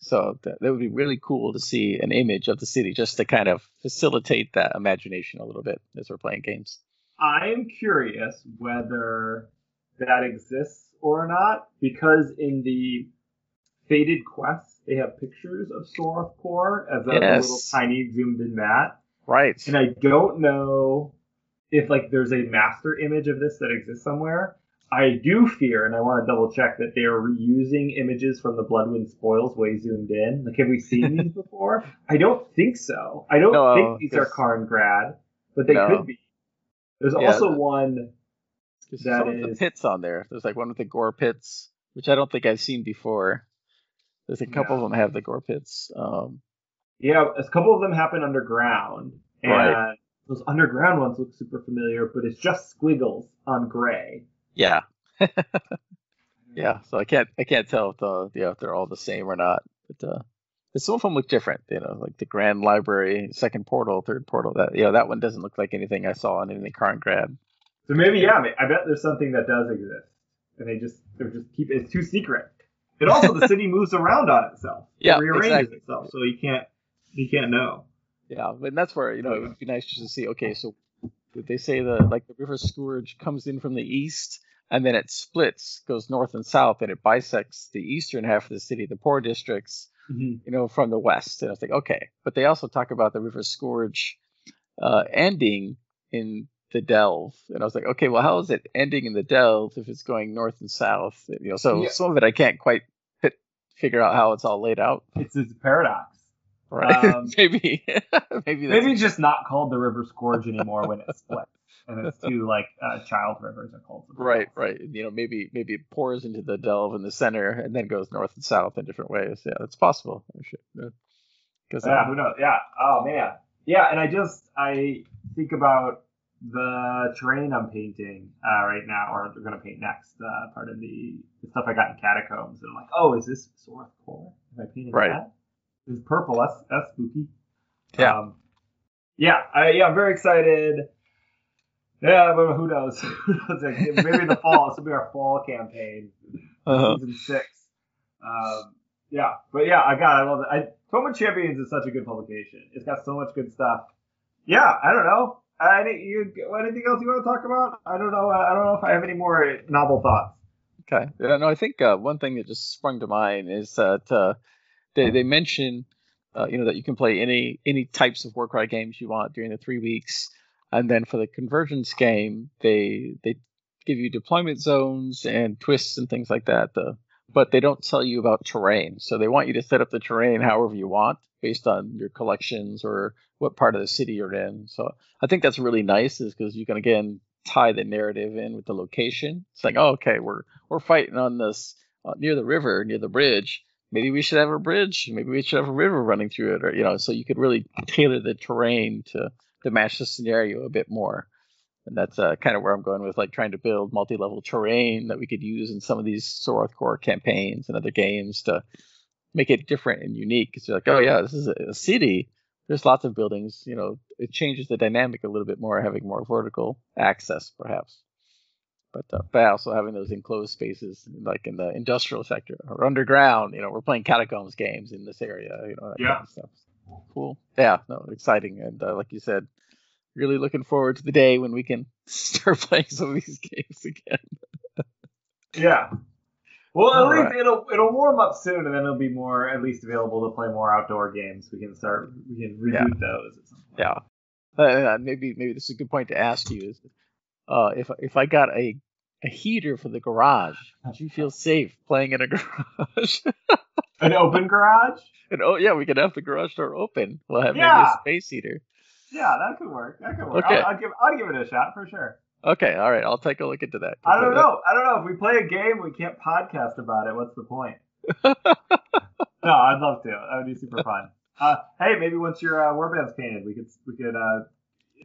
So that, that would be really cool to see an image of the city just to kind of facilitate that imagination a little bit as we're playing games. I'm curious whether that exists or not because in the Faded Quest they have pictures of Soroth Kor as a Yes. little tiny zoomed in mat. Right. and I don't know if like there's a master image of this that exists somewhere. I do fear, and I want to double check that they are reusing images from the Bloodwind Spoils way zoomed in. Like, have we seen these before? I don't think so. I don't No, think these are Carngrad, but they No. could be. There's Yeah, also one. There's That some of the pits on there. There's like one with the gore pits, which I don't think I've seen before. There's a couple Yeah. of them have the gore pits. Um, Yeah, a couple of them happen underground, and Right. those underground ones look super familiar, but it's just squiggles on gray. yeah. yeah. So I can't I can't tell if the yeah if they're all the same or not. But uh, some of them look different. You know, like the Grand Library, second portal, third portal. That you know that one doesn't look like anything I saw on any Carngrad. So maybe yeah, I bet there's something that does exist, and they just they just keep it's too secret. And also the city moves around on itself. Yeah, it rearranges exactly. itself, so you can't you can't know. Yeah, and that's where you know it would be nice just to see. Okay, so did they say the like the River Scourge comes in from the east and then it splits, goes north and south, and it bisects the eastern half of the city, the poor districts, you know, from the west. And I was like, okay, but they also talk about the River Scourge uh, ending in the Delve, and I was like, okay, well, how is it ending in the Delve if it's going north and south? You know, so Yeah. some of it I can't quite fit, figure out how it's all laid out. It's it's a paradox. Right? Um, maybe, maybe Maybe it's just not called the River Scourge anymore when it splits, and it's two like uh, child rivers are called. Right, right. You know, maybe maybe it pours into the delve in the center and then goes north and south in different ways. Yeah, that's possible. Because Yeah, who knows? Yeah. Oh man. Yeah, and I just I think about the terrain I'm painting uh, right now, or we're gonna paint next. Uh, part of the, the stuff I got in catacombs, and I'm like, oh, is this Soroth Kor? Am I painting Right. that? It's purple. That's that's spooky. Yeah. Um, yeah. I, yeah. I'm very excited. Yeah, but who knows? Who knows? Like, Maybe the fall. This will be our fall campaign uh season six. Um, yeah, but yeah, I got, I love it. I, Tome of Champions is such a good publication. It's got so much good stuff. Yeah, I don't know. Any, you, anything else you want to talk about? I don't know. I don't know if I have any more novel thoughts. Okay. Yeah, no, I think uh, one thing that just sprung to mind is that uh, they they mention uh, you know that you can play any any types of Warcry games you want during the three weeks, and then for the convergence game they they give you deployment zones and twists and things like that. But they don't tell you about terrain, so they want you to set up the terrain however you want based on your collections or what part of the city you're in. So I think that's really nice, is because you can again tie the narrative in with the location. It's like, oh, okay, we're we're fighting on this uh, near the river, near the bridge. Maybe we should have a bridge. Maybe we should have a river running through it, or you know, so you could really tailor the terrain to to match the scenario a bit more. And that's uh, kind of where I'm going with like trying to build multi-level terrain that we could use in some of these Soroth Kor campaigns and other games to make it different and unique. Because you're like, oh yeah, this is a, city. There's lots of buildings. You know, it changes the dynamic a little bit more, having more vertical access, perhaps. But uh, but also having those enclosed spaces, like in the industrial sector or underground. You know, we're playing catacombs games in this area. You know, that Yeah. kind of stuff. Cool. Yeah. No, exciting. And uh, like you said, really looking forward to the day when we can start playing some of these games again. Yeah. Well, at All least right. it'll it'll warm up soon, and then it'll be more at least available to play more outdoor games. We can start we can reboot Yeah. those. At some point. Yeah. Uh, maybe maybe this is a good point to ask you is uh, if if I got a a heater for the garage, would you feel safe playing in a garage? An open garage. and oh yeah, we could have the garage door open. We'll have maybe a space heater. Yeah, that could work. That could work. Okay. I'll, I'll give I'll give it a shot for sure. Okay, all right, I'll take a look into that. I don't know. I don't know if we play a game we can't podcast about it. What's the point? no, I'd love to. That would be super fun. Uh, hey, maybe once your uh, warband's painted, we could we could uh,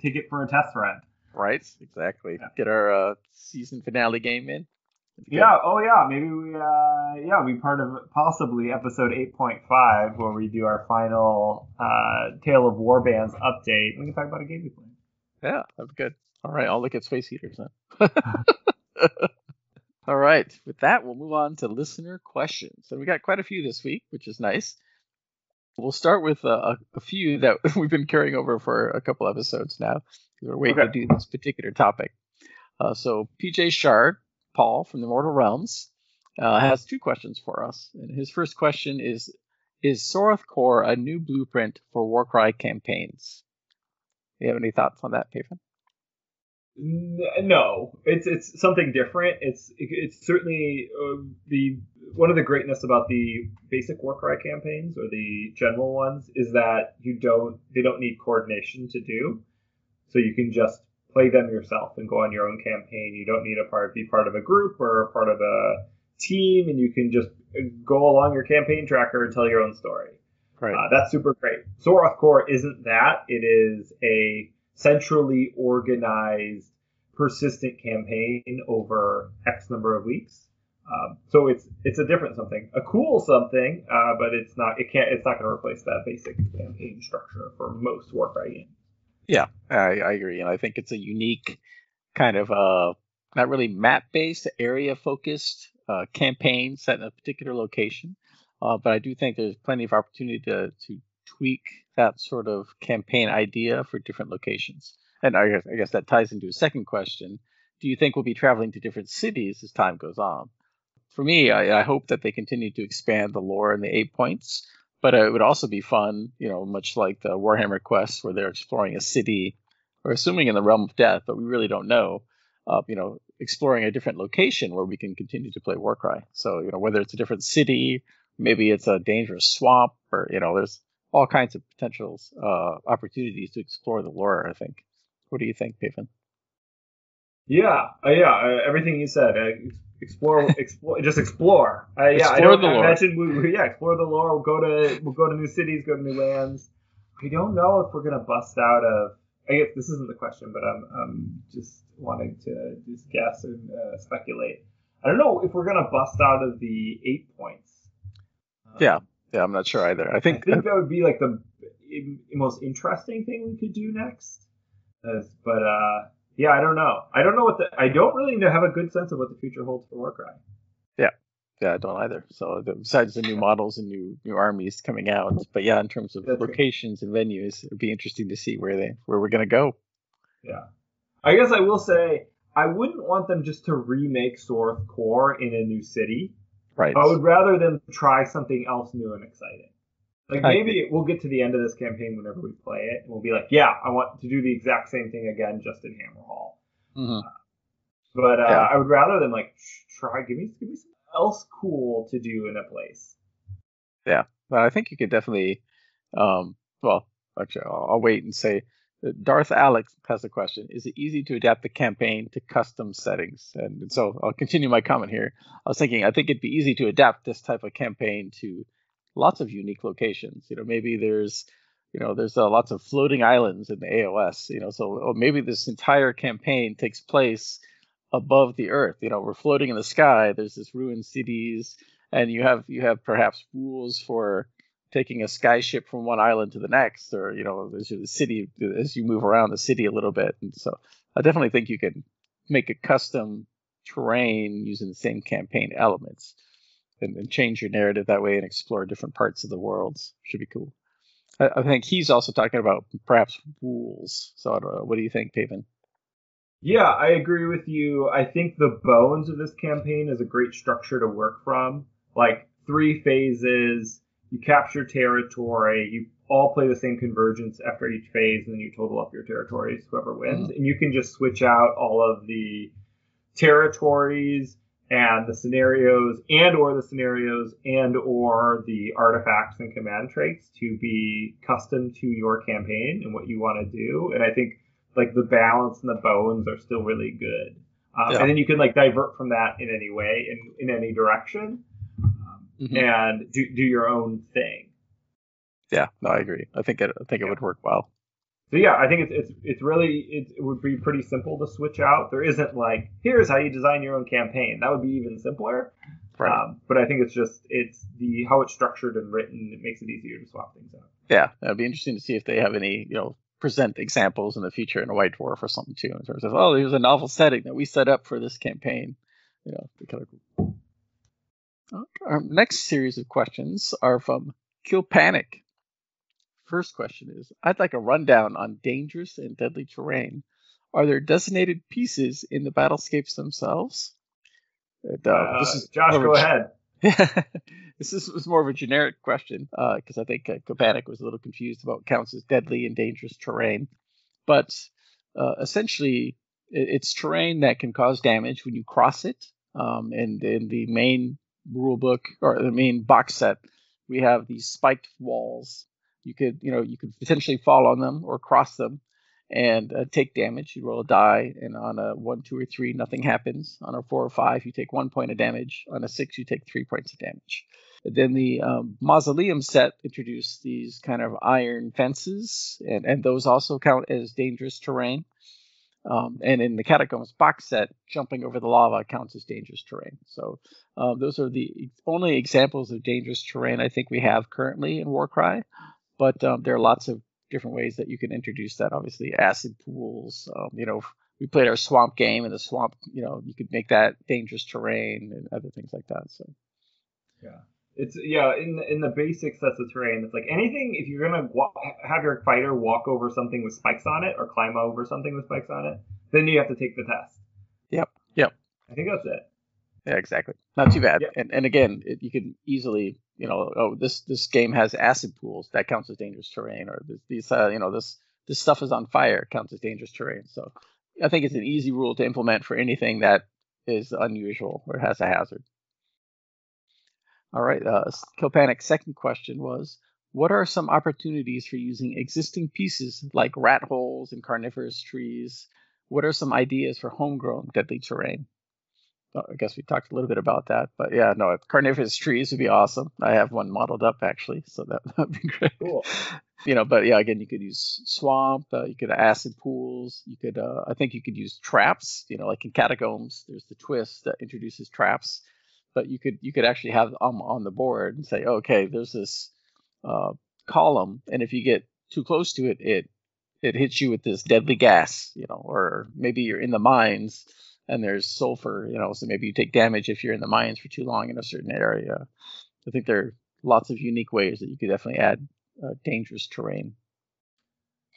take it for a test run. Right, exactly. Yeah. Get our uh, season finale game in. That'd be good. Yeah. Oh, yeah. Maybe we uh, yeah we be part of possibly episode eight point five where we do our final uh, Tale of Warbands update. We can talk about a game we played. Yeah, that'd be good. All right, I'll look at space heaters then. All right, with that, we'll move on to listener questions. And we got quite a few this week, which is nice. We'll start with uh, a few that we've been carrying over for a couple episodes now. We're waiting Okay. to do this particular topic. Uh, so PJ Shard, Paul from the Mortal Realms, uh, has two questions for us. And his first question is Is Soroth Kor a new blueprint for Warcry campaigns? Do you have any thoughts on that, Pathan? No, it's it's something different. It's it's certainly uh, the one of the greatness about the basic Warcry campaigns or the general ones is that you don't they don't need coordination to do, so you can just play them yourself and go on your own campaign. You don't need a part be part of a group or a part of a team, and you can just uh, go along your campaign tracker and tell your own story. Right. Uh, that's super great. Soroth Kor isn't that. It is a centrally organized, persistent campaign over X number of weeks. Um, so it's it's a different something, a cool something, uh, but it's not. It can't. It's not going to replace that basic campaign structure for most Warcry games. Yeah, I, I agree, and I think it's a unique kind of uh, not really map-based, area-focused uh, campaign set in a particular location. Uh, but I do think there's plenty of opportunity to to tweak that sort of campaign idea for different locations. And I guess, I guess that ties into a second question: Do you think we'll be traveling to different cities as time goes on? For me, I, I hope that they continue to expand the lore and the Eightpoints but it would also be fun, you know, much like the Warhammer Quest, where they're exploring a city, or assuming in the realm of death, but we really don't know. Uh, you know, exploring a different location where we can continue to play Warcry. So, you know, whether it's a different city, maybe it's a dangerous swamp, or you know, there's all kinds of potential uh, opportunities to explore the lore. I think. What do you think, Paven? Yeah, uh, yeah. Uh, everything you said. Uh, explore, explore, just explore. Uh, yeah, I Explore don't the lore. imagine we, we- yeah, explore the lore. We'll go to we'll go to new cities, go to new lands. I don't know if we're gonna bust out of. I guess this isn't the question, but I'm I'm just wanting to just guess and uh, speculate. I don't know if we're gonna bust out of the Eightpoints. Um, Yeah, Yeah, I'm not sure either. I think I think, that would be like the most interesting thing we could do next. But uh, yeah, I don't know. I don't know what the. I don't really have a good sense of what the future holds for Warcry. yeah, yeah, I don't either. So the, besides the new models and new new armies coming out, but yeah, in terms of That's locations and venues, it'd be interesting to see where they where we're gonna go. Yeah. I guess I will say I wouldn't want them just to remake Soroth Kor in a new city. Right. I would rather them try something else new and exciting. Like maybe we'll get to the end of this campaign whenever we play it, and we'll be like, yeah, I want to do the exact same thing again, just in Hammerhal. Mhm. But uh, Yeah. I would rather them like try give me give me something else cool to do in a place. Yeah, but I think you could definitely, um, well, actually, I'll, I'll wait and say. Darth Alex has a question: Is it easy to adapt the campaign to custom settings? And so I'll continue my comment here. I was thinking I think it'd be easy to adapt this type of campaign to lots of unique locations. You know, maybe there's you know there's uh, lots of floating islands in the AOS. You know, so maybe this entire campaign takes place above the earth. You know, we're floating in the sky. There's this ruined cities, and you have you have perhaps rules for taking a skyship from one island to the next, or you know, as you, the city as you move around the city a little bit. And so, I definitely think you can make a custom terrain using the same campaign elements, and, and change your narrative that way and explore different parts of the worlds. Should be cool. I, I think he's also talking about perhaps rules. So. What do you think, Paven? Yeah, I agree with you. I think the bones of this campaign is a great structure to work from. Like three phases, you capture territory, you all play the same convergence after each phase, and then you total up your territories, whoever wins. And you can just switch out all of the territories and the scenarios and or the scenarios and or the artifacts and command traits to be custom to your campaign and what you want to do. And I think like the balance and the bones are still really good. Um, Yeah. And then you can like divert from that in any way in, in any direction Mhm. and do, do your own thing. Yeah, no, I agree. I think it, I think it would work well. So yeah, I think it's it's it's really it, it would be pretty simple to switch out. There isn't like here's how you design your own campaign. That would be even simpler. Right. Um, but I think it's just it's the how it's structured and written. It makes it easier to swap things out. yeah, it'd be interesting to see if they have any, you know, present examples in the future in a White Dwarf or something too, in terms of, oh, here's a novel setting that we set up for this campaign. You know, kind of Our next series of questions are from Kill Panic. first question is I'd like a rundown on dangerous and deadly terrain. Are there designated pieces in the battlescapes themselves? And, uh, Uh, this is Josh, go ahead. this is, was more of a generic question because I think uh, was a little confused about what counts as deadly and dangerous terrain. But uh, essentially, it, it's terrain that can cause damage when you cross it. Um, and in the main rule book or the main box set, we have these spiked walls. You could, you know, you could potentially fall on them or cross them and uh, take damage. You roll a die, and on a one, two, or three, nothing happens. On a four or five, you take one point of damage. On a six, you take three points of damage. Then the um, mausoleum set introduced these kind of iron fences, and, and those also count as dangerous terrain. Um, and in the catacombs box set, jumping over the lava counts as dangerous terrain. So um, those are the only examples of dangerous terrain I think we have currently in Warcry. But um, there are lots of different ways that you can introduce that. Obviously, acid pools. Um, you know, we played our swamp game, and the swamp, you know, you could make that dangerous terrain and other things like that. So It's yeah, in the, in the basic sets of terrain, it's like anything. If you're gonna wa- have your fighter walk over something with spikes on it, or climb over something with spikes on it, then you have to take the test. Yep, yep. I think that's it. yeah, exactly. Not too bad. Yeah. And and again, it, you can easily, you know, oh, this this game has acid pools that counts as dangerous terrain, or this, these, uh, you know, this this stuff is on fire counts as dangerous terrain. So I think it's an easy rule to implement for anything that is unusual or has a hazard. All right, uh, Kopanic's second question was, what are some opportunities for using existing pieces like rat holes and carnivorous trees? What are some ideas for homegrown deadly terrain? I guess we talked a little bit about that, but yeah, no, carnivorous trees would be awesome. I have one modeled up actually, so that would be great. Cool. You know, but yeah, again, you could use swamp, uh, you could acid pools, you could, uh, I think you could use traps. You know, like in catacombs, there's the twist that introduces traps, but you could you could actually have um on the board and say, okay, there's this uh, column, and if you get too close to it, it it hits you with this deadly gas, you know, or maybe you're in the mines and there's sulfur, you know, so maybe you take damage if you're in the mines for too long in a certain area. I think there are lots of unique ways that you could definitely add uh, dangerous terrain.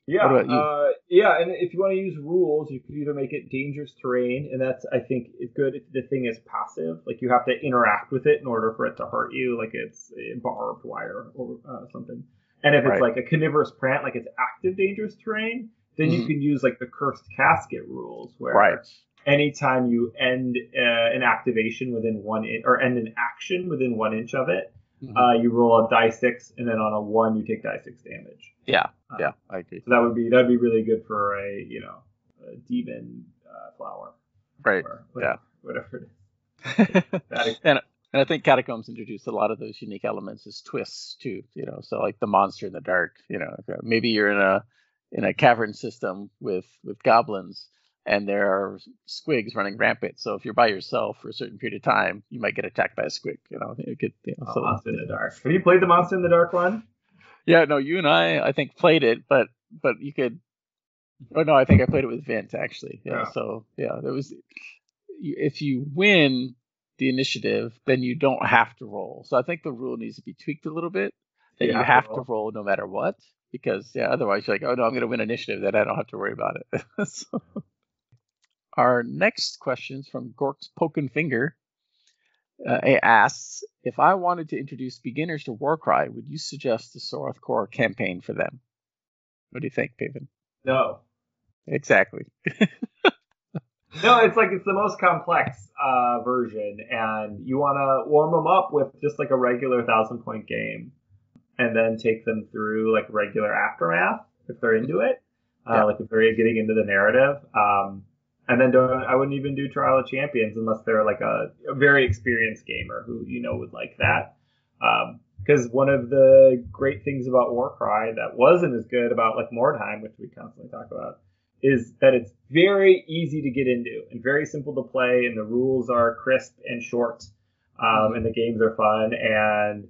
Yeah, What about you? Uh, yeah, and if you want to use rules, you could either make it dangerous terrain, and that's I think good if the thing is passive, like you have to interact with it in order for it to hurt you, like it's barbed wire or uh, something. And if it's Right. like a carnivorous plant, like it's active dangerous terrain, then you Mhm. can use like the cursed casket rules, where Right. anytime you end uh, an activation within one in- or end an action within one inch of it, Mhm. uh, you roll a die six, and then on a one you take die six damage. yeah, uh, yeah, I agree. So that would be that'd be really good for a you know a demon uh, flower Right. or Yeah. whatever it is. That is- and and I think catacombs introduced a lot of those unique elements as twists too. You know, so like the monster in the dark. You know, uh, maybe you're in a in a cavern system with with goblins, and there are squigs running rampant. So if you're by yourself for a certain period of time, you might get attacked by a squig. You know, it could. You know, Oh, so Monster in the Dark. Have you played the Monster in the Dark one? yeah, no, you and I, I think played it, but but you could. Oh no, I think I played it with Vint actually. Yeah. Yeah. So yeah, there was. If you win the initiative, then you don't have to roll. So I think the rule needs to be tweaked a little bit. That you, have, to, roll. no matter what, because yeah, otherwise you're like, oh no, I'm going to win initiative, then I don't have to worry about it. so, our next question is from Gork's Poken Finger. Uh, it asks if I wanted to introduce beginners to Warcry, would you suggest the Soroth Kor campaign for them? What do you think, Paven? No. Exactly. No, it's like it's the most complex uh, version, and you want to warm them up with just like a regular thousand point game, and then take them through like regular aftermath if they're into it, uh, Yeah. like if they're getting into the narrative. Um, and then I wouldn't even do Trial of Champions unless they're like a, a very experienced gamer who you know would like that. Because one of the great things about Warcry that wasn't as good about like Mordheim, which we constantly talk about, is that it's very easy to get into and very simple to play, and the rules are crisp and short, um, and the games are fun, and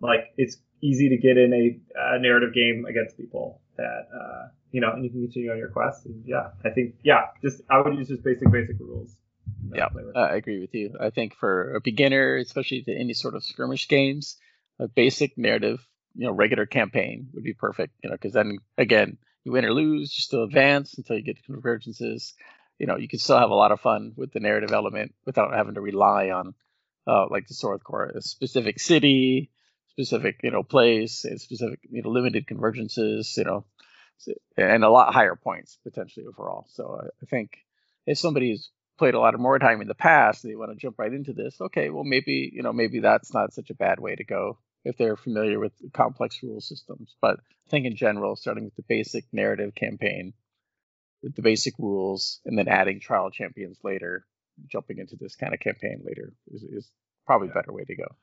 like it's easy to get in a, a narrative game against people that uh, you know, and you can continue on your quest. And yeah, I think yeah, just I would use just basic basic rules. Yeah, Uh, I agree with you. I think for a beginner, especially to any sort of skirmish games, a basic narrative you know regular campaign would be perfect. You know, because then again, you win or lose, you still advance until you get to convergences. You know, you can still have a lot of fun with the narrative element without having to rely on uh, like the Soroth Kor, a specific city, specific you know place, and specific you know limited convergences. You know, and a lot higher points potentially overall. So I, I think if somebody's played a lot of more time in the past, they want to jump right into this. Okay, well maybe you know maybe that's not such a bad way to go if they're familiar with complex rule systems. But I think in general, starting with the basic narrative campaign, with the basic rules, and then adding trial champions later, jumping into this kind of campaign later is, is probably a better way to go.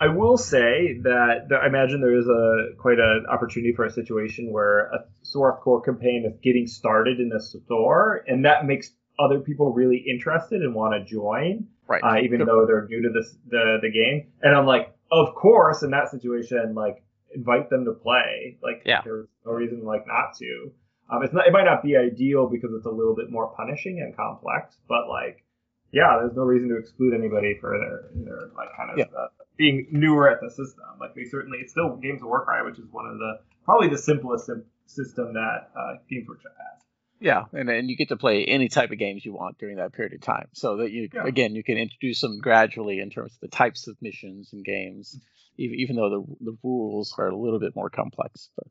I will say that I imagine there is a quite an opportunity for a situation where a Soroth Kor campaign is getting started in a store, and that makes other people really interested and want to join, right? Uh, even Good though they're new to this the the game. And I'm like, of course, in that situation, like invite them to play. Like, Yeah. there's no reason like not to. Um, it's not. It might not be ideal because it's a little bit more punishing and complex, but like, yeah, there's no reason to exclude anybody for their their like kind of Yeah. uh, being newer at the system. Like, they certainly it's still Games of Warcry, which is one of the probably the simplest sim- system that uh, Games Workshop has. Yeah, and then you get to play any type of games you want during that period of time. So that you Yeah. again you can introduce them gradually in terms of the types of missions and games, even, even though the the rules are a little bit more complex. But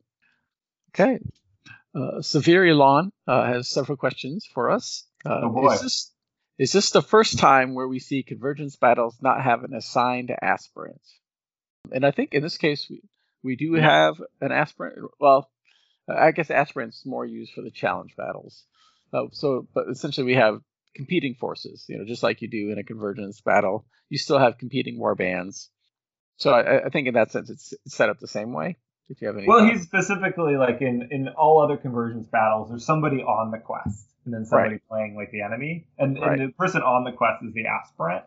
okay, uh, Severe Elon uh, has several questions for us. Uh, Oh, boy. Is this is this the first time where we see convergence battles not have an assigned aspirant? And I think in this case we we do have an aspirant. Well, I guess aspirant's more used for the challenge battles. Uh, so, but essentially we have competing forces. You know, just like you do in a convergence battle, you still have competing war bands. So I, I think in that sense it's, set up the same way. If you have any, Well, thoughts. he's specifically like in in all other convergence battles. There's somebody on the quest, and then somebody playing like the enemy, and, Right. and the person on the quest is the aspirant.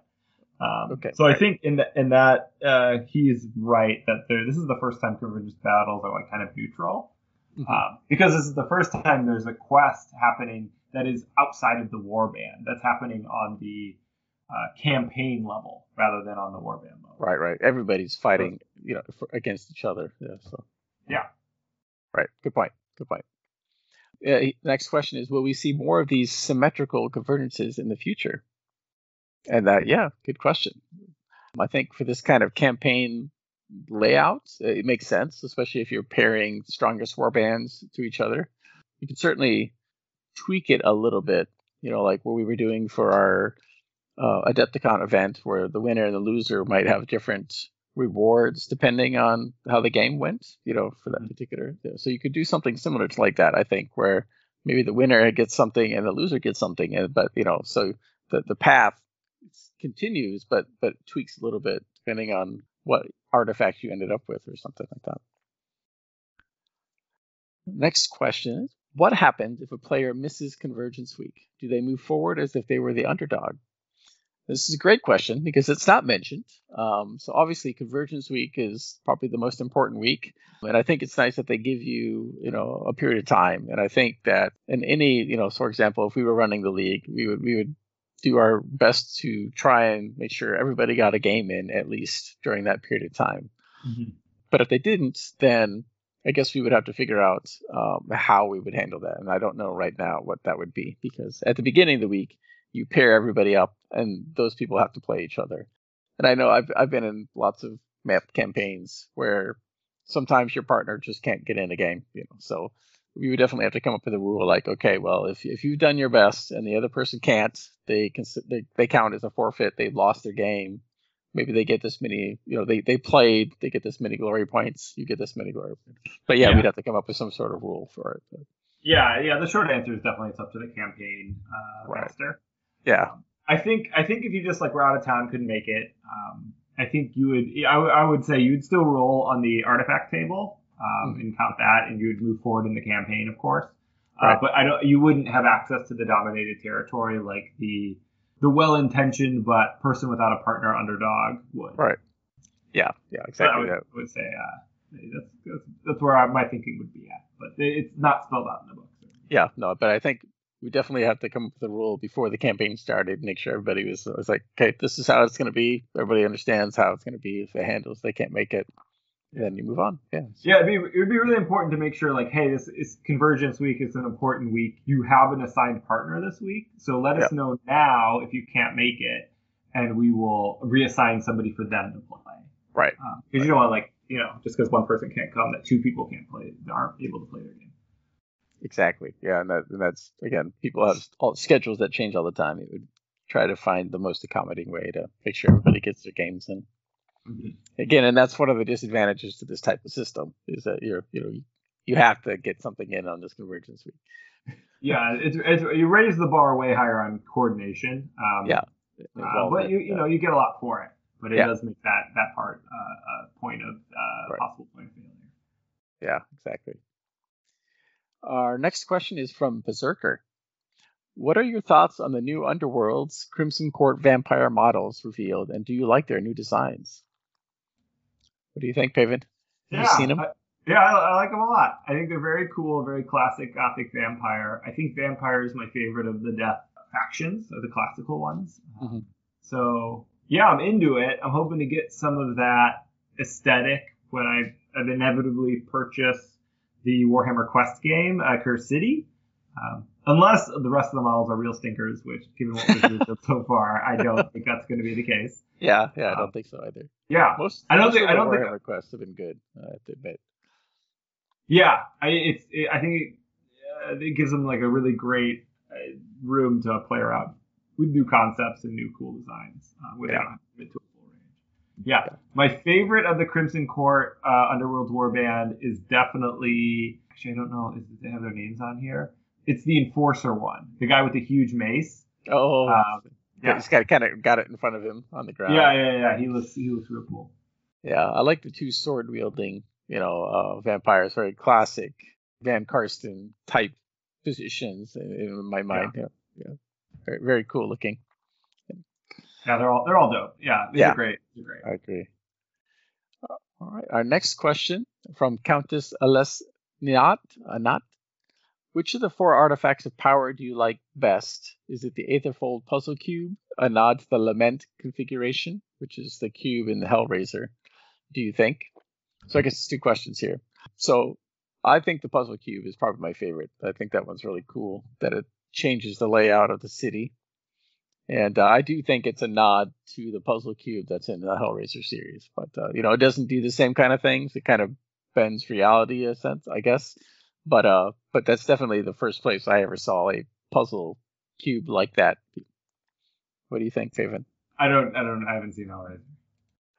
Um, Okay. So I think in the, in that uh, he's right that there, this is the first time convergence battles are like kind of neutral, Mhm. um, because this is the first time there's a quest happening that is outside of the warband. That's happening on the uh, campaign level rather than on the warband level. right, right. Everybody's fighting, you know, for, against each other. Yeah. So. Yeah. Right. Good point. Good point. He- next question is: Will we see more of these symmetrical convergences in the future? And that, yeah, good question. I think for this kind of campaign layout, uh, it makes sense, especially if you're pairing strongest war bands to each other. You can certainly tweak it a little bit, you know, like what we were doing for our uh, Adepticon event, where the winner and the loser might have different rewards depending on how the game went, you know, for that mm-hmm. particular. So you could do something similar to like that, I think, where maybe the winner gets something and the loser gets something, and but you know, so the the path continues, but but tweaks a little bit depending on what artifact you ended up with or something like that. Next question is What happens if a player misses Convergence Week? Do they move forward as if they were the underdog? This is a great question because it's not mentioned. Um, so obviously, Convergence Week is probably the most important week, and I think it's nice that they give you, you know, a period of time. And I think that in any, you know, for example, if we were running the league, we would we would do our best to try and make sure everybody got a game in at least during that period of time. But if they didn't, then I guess we would have to figure out um, how we would handle that. And I don't know right now what that would be because at the beginning of the week, you pair everybody up and those people have to play each other. And I know I've, I've been in lots of map campaigns where sometimes your partner just can't get in a game, you know. So we would definitely have to come up with a rule like, okay, well, if, if you've done your best and the other person can't, they can they, they count as a forfeit. They've lost their game. Maybe they get this many, you know, they, they played, they get this many glory points, you get this many glory points. But yeah, Yeah. we'd have to come up with some sort of rule for it. But Yeah, yeah. The short answer is definitely it's up to the campaign uh, Right. master. Yeah, I think I think if you just like were out of town, couldn't make it. Um, I think you would. I, w- I would say you'd still roll on the artifact table um, Mhm. and count that, and you would move forward in the campaign, of course. Uh, Right. but I don't. You wouldn't have access to the dominated territory like the the well-intentioned but person without a partner underdog would. right. Yeah, yeah, So I exactly would, that. would say uh, that's, that's that's where I, my thinking would be at, but it's not spelled out in the book. Yeah, no, but I think we definitely have to come up with a rule before the campaign started, make sure everybody was, was like, okay, this is how it's going to be. Everybody understands how it's going to be. If it handles, they can't make it. then you move on. Yeah. Yeah, it'd be, it would be really important to make sure, like, hey, this is Convergence Week. It's an important week. You have an assigned partner this week, so let us Yep. know now if you can't make it, and we will reassign somebody for them to play. Right. Um, because you don't want, like, you know, just because one person can't come, that two people can't play, aren't able to play their game. Exactly. Yeah, and, that, and that's again, people have all schedules that change all the time. You would try to find the most accommodating way to make sure everybody gets their games in. Again, and that's one of the disadvantages to this type of system is that you're you know you have to get something in on this convergence week. Yeah, it's, it's you raise the bar way higher on coordination. Um, Yeah. Uh, but you you know you get a lot for it, but it Yeah. does make that that part uh, a point of uh, Right. possible point of failure. Yeah, exactly. Our next question is from Berserker. What are your thoughts on the new Underworlds Crimson Court vampire models revealed, and do you like their new designs? What do you think, Paven? Have you seen 'em? I, yeah, I, I like them a lot. I think they're very cool, very classic gothic vampire. I think vampire is my favorite of the death factions, of the classical ones. Mhm. So yeah, I'm into it. I'm hoping to get some of that aesthetic when I inevitably purchase the Warhammer Quest game, uh, Curse City. Um, unless the rest of the models are real stinkers, which, given what we've revealed so far, I don't think that's going to be the case. Yeah, yeah, I Um, don't think so either. Yeah, Most I don't most think- of I don't think- Warhammer quests have been good. I have to admit. Yeah, I it's it, I think it, uh, it gives them like a really great uh, room to play around with new concepts and new cool designs uh, without Yeah. Having to get to a full range. Yeah, my favorite of the Crimson Court uh, Underworld Warband is definitely actually I don't know is they have their names on here. It's the Enforcer one, the guy with the huge mace. Oh, Um, yeah, he's got kind of got it in front of him on the ground. yeah, yeah, yeah. He looks he looks real cool. Yeah, I like the two sword wielding, you know, uh, vampires, very classic von Carstein type positions in, in my mind. Yeah, yeah, Very, very cool looking. Yeah, they're all they're all dope. Yeah, these Yeah. are great. These are great. I agree. Uh, All right, our next question from Countess Alesniat Anat. Which of the four artifacts of power do you like best? Is it the Aetherfold puzzle cube, a nod to the Lament configuration, which is the cube in the Hellraiser? Do you think? So I guess it's two questions here. So I think the puzzle cube is probably my favorite. I think that one's really cool that it changes the layout of the city. And uh, I do think it's a nod to the puzzle cube that's in the Hellraiser series. But, uh, you know, it doesn't do the same kind of things. It kind of bends reality a sense, I guess. But uh, but that's definitely the first place I ever saw a puzzle cube like that. What do you think, Paven? I don't I don't I haven't seen Hellraiser.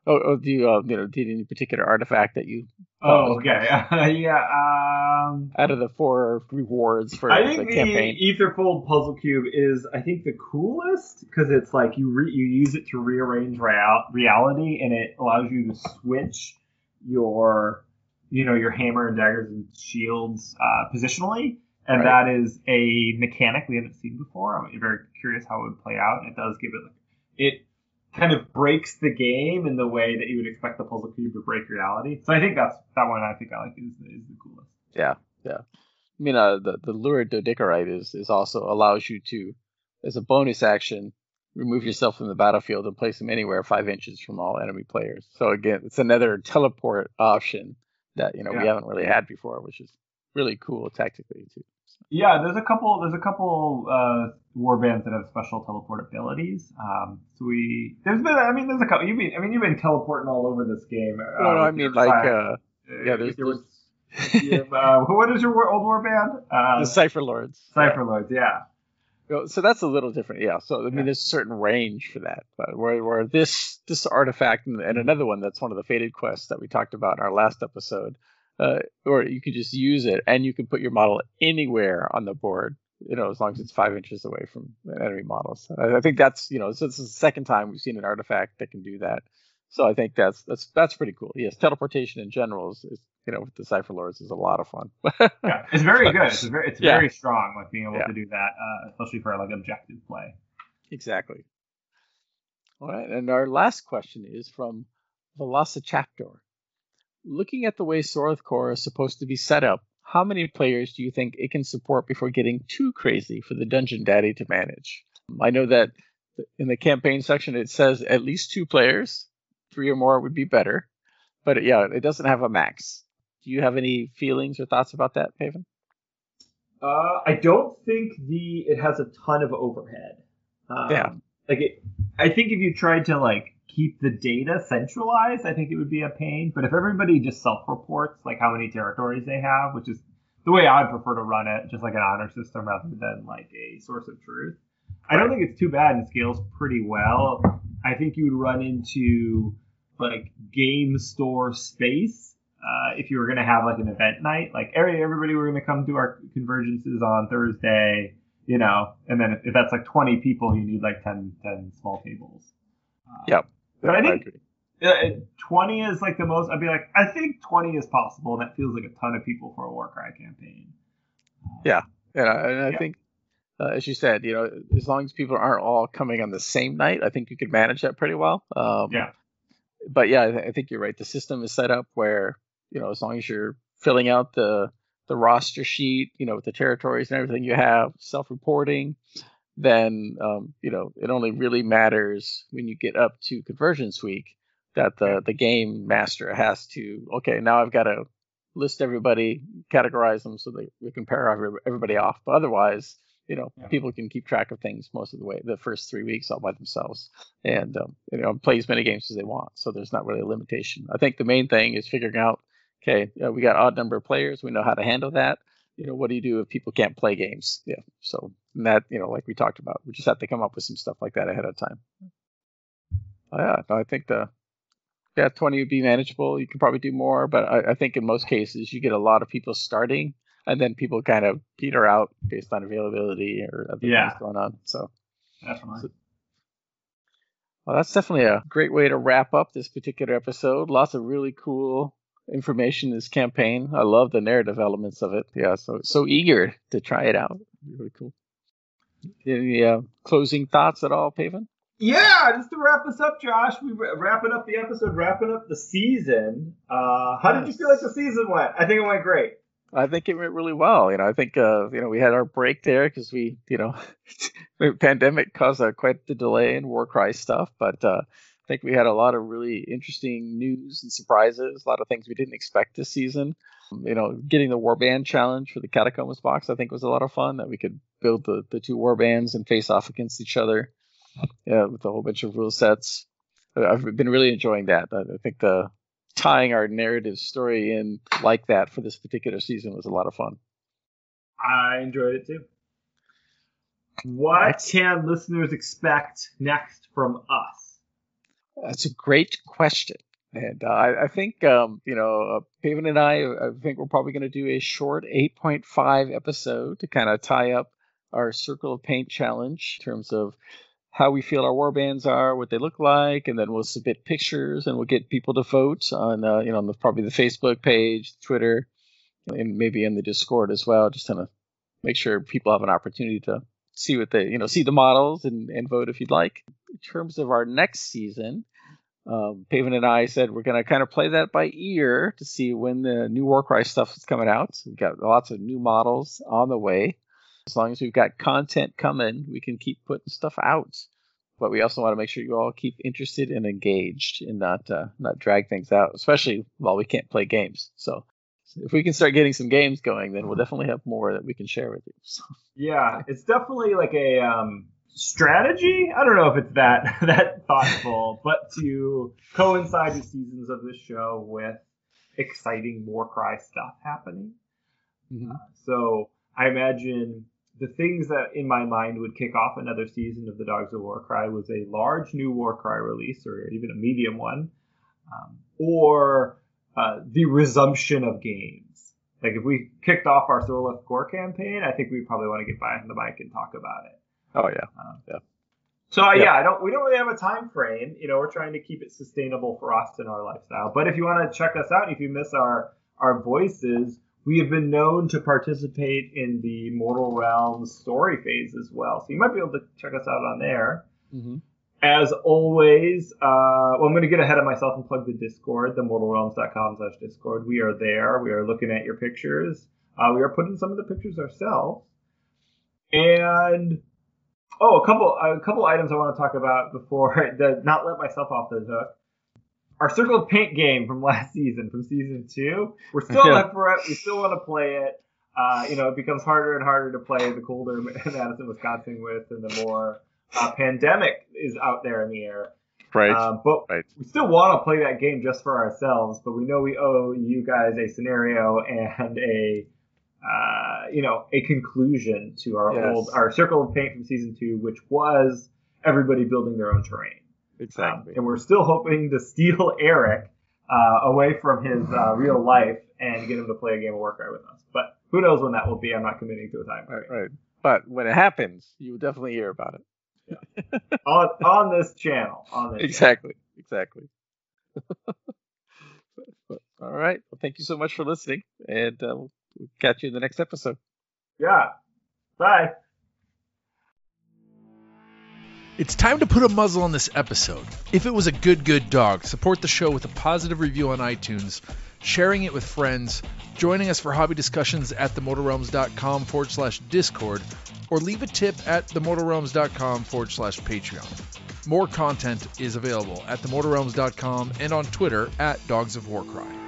Oh, oh do you uh, you know did any particular artifact that you Oh, okay. yeah. Um, out of the four rewards for I the think the campaign? Aetherfold puzzle cube is, I think, the coolest because it's like you re- you use it to rearrange real- reality, and it allows you to switch your, you know, your hammer and daggers and shields uh, positionally, and Right. that is a mechanic we haven't seen before. I'm very curious how it would play out, it does give it like it kind of breaks the game in the way that you would expect the puzzle cube to break reality. So I think that's that one. I think I like is is the coolest. Yeah, yeah. I mean, uh, the the lurid dodecarite is is also allows you to, as a bonus action, remove yourself from the battlefield and place them anywhere five inches from all enemy players. So again, it's another teleport option that you know we haven't really had before, which is really cool tactically too. Yeah, there's a couple. There's a couple uh, war bands that have special teleport abilities. Um, so we there's been. I mean, there's a couple. You've been. I mean, you've been teleporting all over this game. Uh, No, no, I mean like uh, yeah, there's, there was- you uh, what is your war, old war band? Uh, the Cypher Lords. Cypher Lords. Yeah. So- So that's a little different, yeah. So I mean, Yeah. there's a certain range for that, but where where this this artifact and, and another one that's one of the fated quests that we talked about in our last episode, uh, or you could just use it and you can put your model anywhere on the board, you know, as long as it's five inches away from enemy models. I, I think that's you know, so this is the second time we've seen an artifact that can do that. So I think that's that's that's pretty cool. Yes, teleportation in general is, is you know with the Cypher Lords is a lot of fun. Yeah. It's very good. It's very. It's Yeah. very strong. Like being able Yeah. to do that, uh, especially for like objective play. Exactly. All right, and our last question is from Velocichaptor. Looking at the way Soroth Kor is supposed to be set up, how many players do you think it can support before getting too crazy for the Dungeon Daddy to manage? I know that in the campaign section it says at least two players, three or more would be better. but yeah, it doesn't have a max. Do you have any feelings or thoughts about that, Paven? Uh, I don't think the it has a ton of overhead. Um, Yeah. Like it, I think if you tried to like keep the data centralized, I think it would be a pain. But if everybody just self-reports like how many territories they have, which is the way I'd prefer to run it, just like an honor system rather than like a source of truth. I don't think it's too bad and scales pretty well. I think you would run into like game store space uh, if you were going to have like an event night. Like every, everybody were going to come to our convergences on Thursday, you know, and then if, if that's like 20 people, you need like 10, 10 small tables. Uh, Yep. But I think uh, 20 is like the most, I'd be like, I think 20 is possible, and that feels like a ton of people for a Warcry campaign. Yeah, and I Yeah. think, uh, as you said, you know, as long as people aren't all coming on the same night, I think you could manage that pretty well. Um, Yeah. But yeah, I, th- I think you're right. The system is set up where you know, as long as you're filling out the the roster sheet, you know, with the territories and everything you have, self-reporting, then um, you know, it only really matters when you get up to conversions week that the the game master has to okay, now I've got to list everybody, categorize them so that we can pair everybody off. But otherwise, you know, Yeah. people can keep track of things most of the way the first three weeks all by themselves, and um, you know, play as many games as they want. So there's not really a limitation. I think the main thing is figuring out, okay, uh, we got odd number of players, we know how to handle that. You know, what do you do if people can't play games? Yeah, so and that you know, like we talked about, we just have to come up with some stuff like that ahead of time. Oh, yeah, no, I think the yeah, 20 would be manageable. You can probably do more, but I, I think in most cases you get a lot of people starting and then people kind of peter out based on availability or other Yeah. things going on. So, Definitely. well, that's definitely a great way to wrap up this particular episode. Lots of really cool information in this campaign. I love the narrative elements of it. Yeah, so so eager to try it out. Really cool. Any uh, closing thoughts at all, Paven? Yeah, just to wrap us up, Josh, we were wrapping up the episode, wrapping up the season. Uh, how did you feel like the season went? I think it went great. I think it went really well. You know, I think uh, you know we had our break there because we, you know, the pandemic caused uh, quite the delay in Warcry stuff, but uh, I think we had a lot of really interesting news and surprises. A lot of things we didn't expect this season. You know, getting the Warband challenge for the Catacombs box, I think was a lot of fun. That we could build the the two Warbands and face off against each other, yeah, with a whole bunch of rule sets. I've been really enjoying that. I I think the tying our narrative story in like that for this particular season was a lot of fun. I enjoyed it too. What can listeners expect next from us? That's a great question. And uh, I, I think, um, you know, uh, Paven and I, I think we're probably going to do a short 8.5 episode to kind of tie up our Circle of Paint challenge in terms of how we feel our war bands are, what they look like, and then we'll submit pictures and we'll get people to vote on, uh, you know, on the, probably the Facebook page, Twitter, and maybe in the Discord as well, just kind of make sure people have an opportunity to see what they, you know, see the models and, and vote if you'd like. In terms of our next season, um, Paven and I said we're going to kind of play that by ear to see when the new Warcry stuff is coming out. We've got lots of new models on the way. As long as we've got content coming, we can keep putting stuff out. But we also want to make sure you all keep interested and engaged and not uh, not drag things out, especially while we can't play games. So if we can start getting some games going, then we'll definitely have more that we can share with you. So, Yeah, it's definitely like a um, strategy. I don't know if it's that that thoughtful, but to coincide the seasons of this show with exciting Warcry stuff happening. So I imagine the things that in my mind would kick off another season of the Dogs of Warcry was a large new Warcry release, or even a medium one, um, or uh, the resumption of games. Like if we kicked off our Soroth Kor campaign, I think we probably want to get back on the mic and talk about it. Oh yeah, Yeah. So uh, Yeah. yeah, I don't. We don't really have a time frame. You know, we're trying to keep it sustainable for us and our lifestyle. But if you want to check us out, if you miss our our voices, we have been known to participate in the Mortal Realms story phase as well. So you might be able to check us out on there. hmm As always, uh, well, I'm going to get ahead of myself and plug the Discord, the mortalrealms.com slash Discord. We are there. We are looking at your pictures. Uh, we are putting some of the pictures ourselves. And oh, a couple a couple items I want to talk about before the not let myself off the hook. our Circle of Paint game from last season, from season two. We're still Yeah. up for it. We still want to play it. Uh, you know, it becomes harder and harder to play the colder Madison, Wisconsin with, and the more uh, pandemic is out there in the air. Right. Um, but Right. we still want to play that game just for ourselves. But we know we owe you guys a scenario and a, uh, you know, a conclusion to our Yes. old our Circle of Paint from season two, which was everybody building their own terrain. exactly. Um, and we're still hoping to steal Eric uh, away from his uh, real life and get him to play a game of Warcry with us. But who knows when that will be? I'm not committing to a time right. frame. Right. But when it happens, you will definitely hear about it. Yeah. On, on this channel. On this Exactly. Exactly. All right. Well, thank you so much for listening, and uh, we'll catch you in the next episode. Yeah. Bye. It's time to put a muzzle on this episode. If it was a good, good dog, support the show with a positive review on iTunes, sharing it with friends, joining us for hobby discussions at themortalrealms.com forward slash Discord, or leave a tip at themortalrealms.com forward slash Patreon. More content is available at themortalrealms.com and on Twitter at Dogs of Warcry.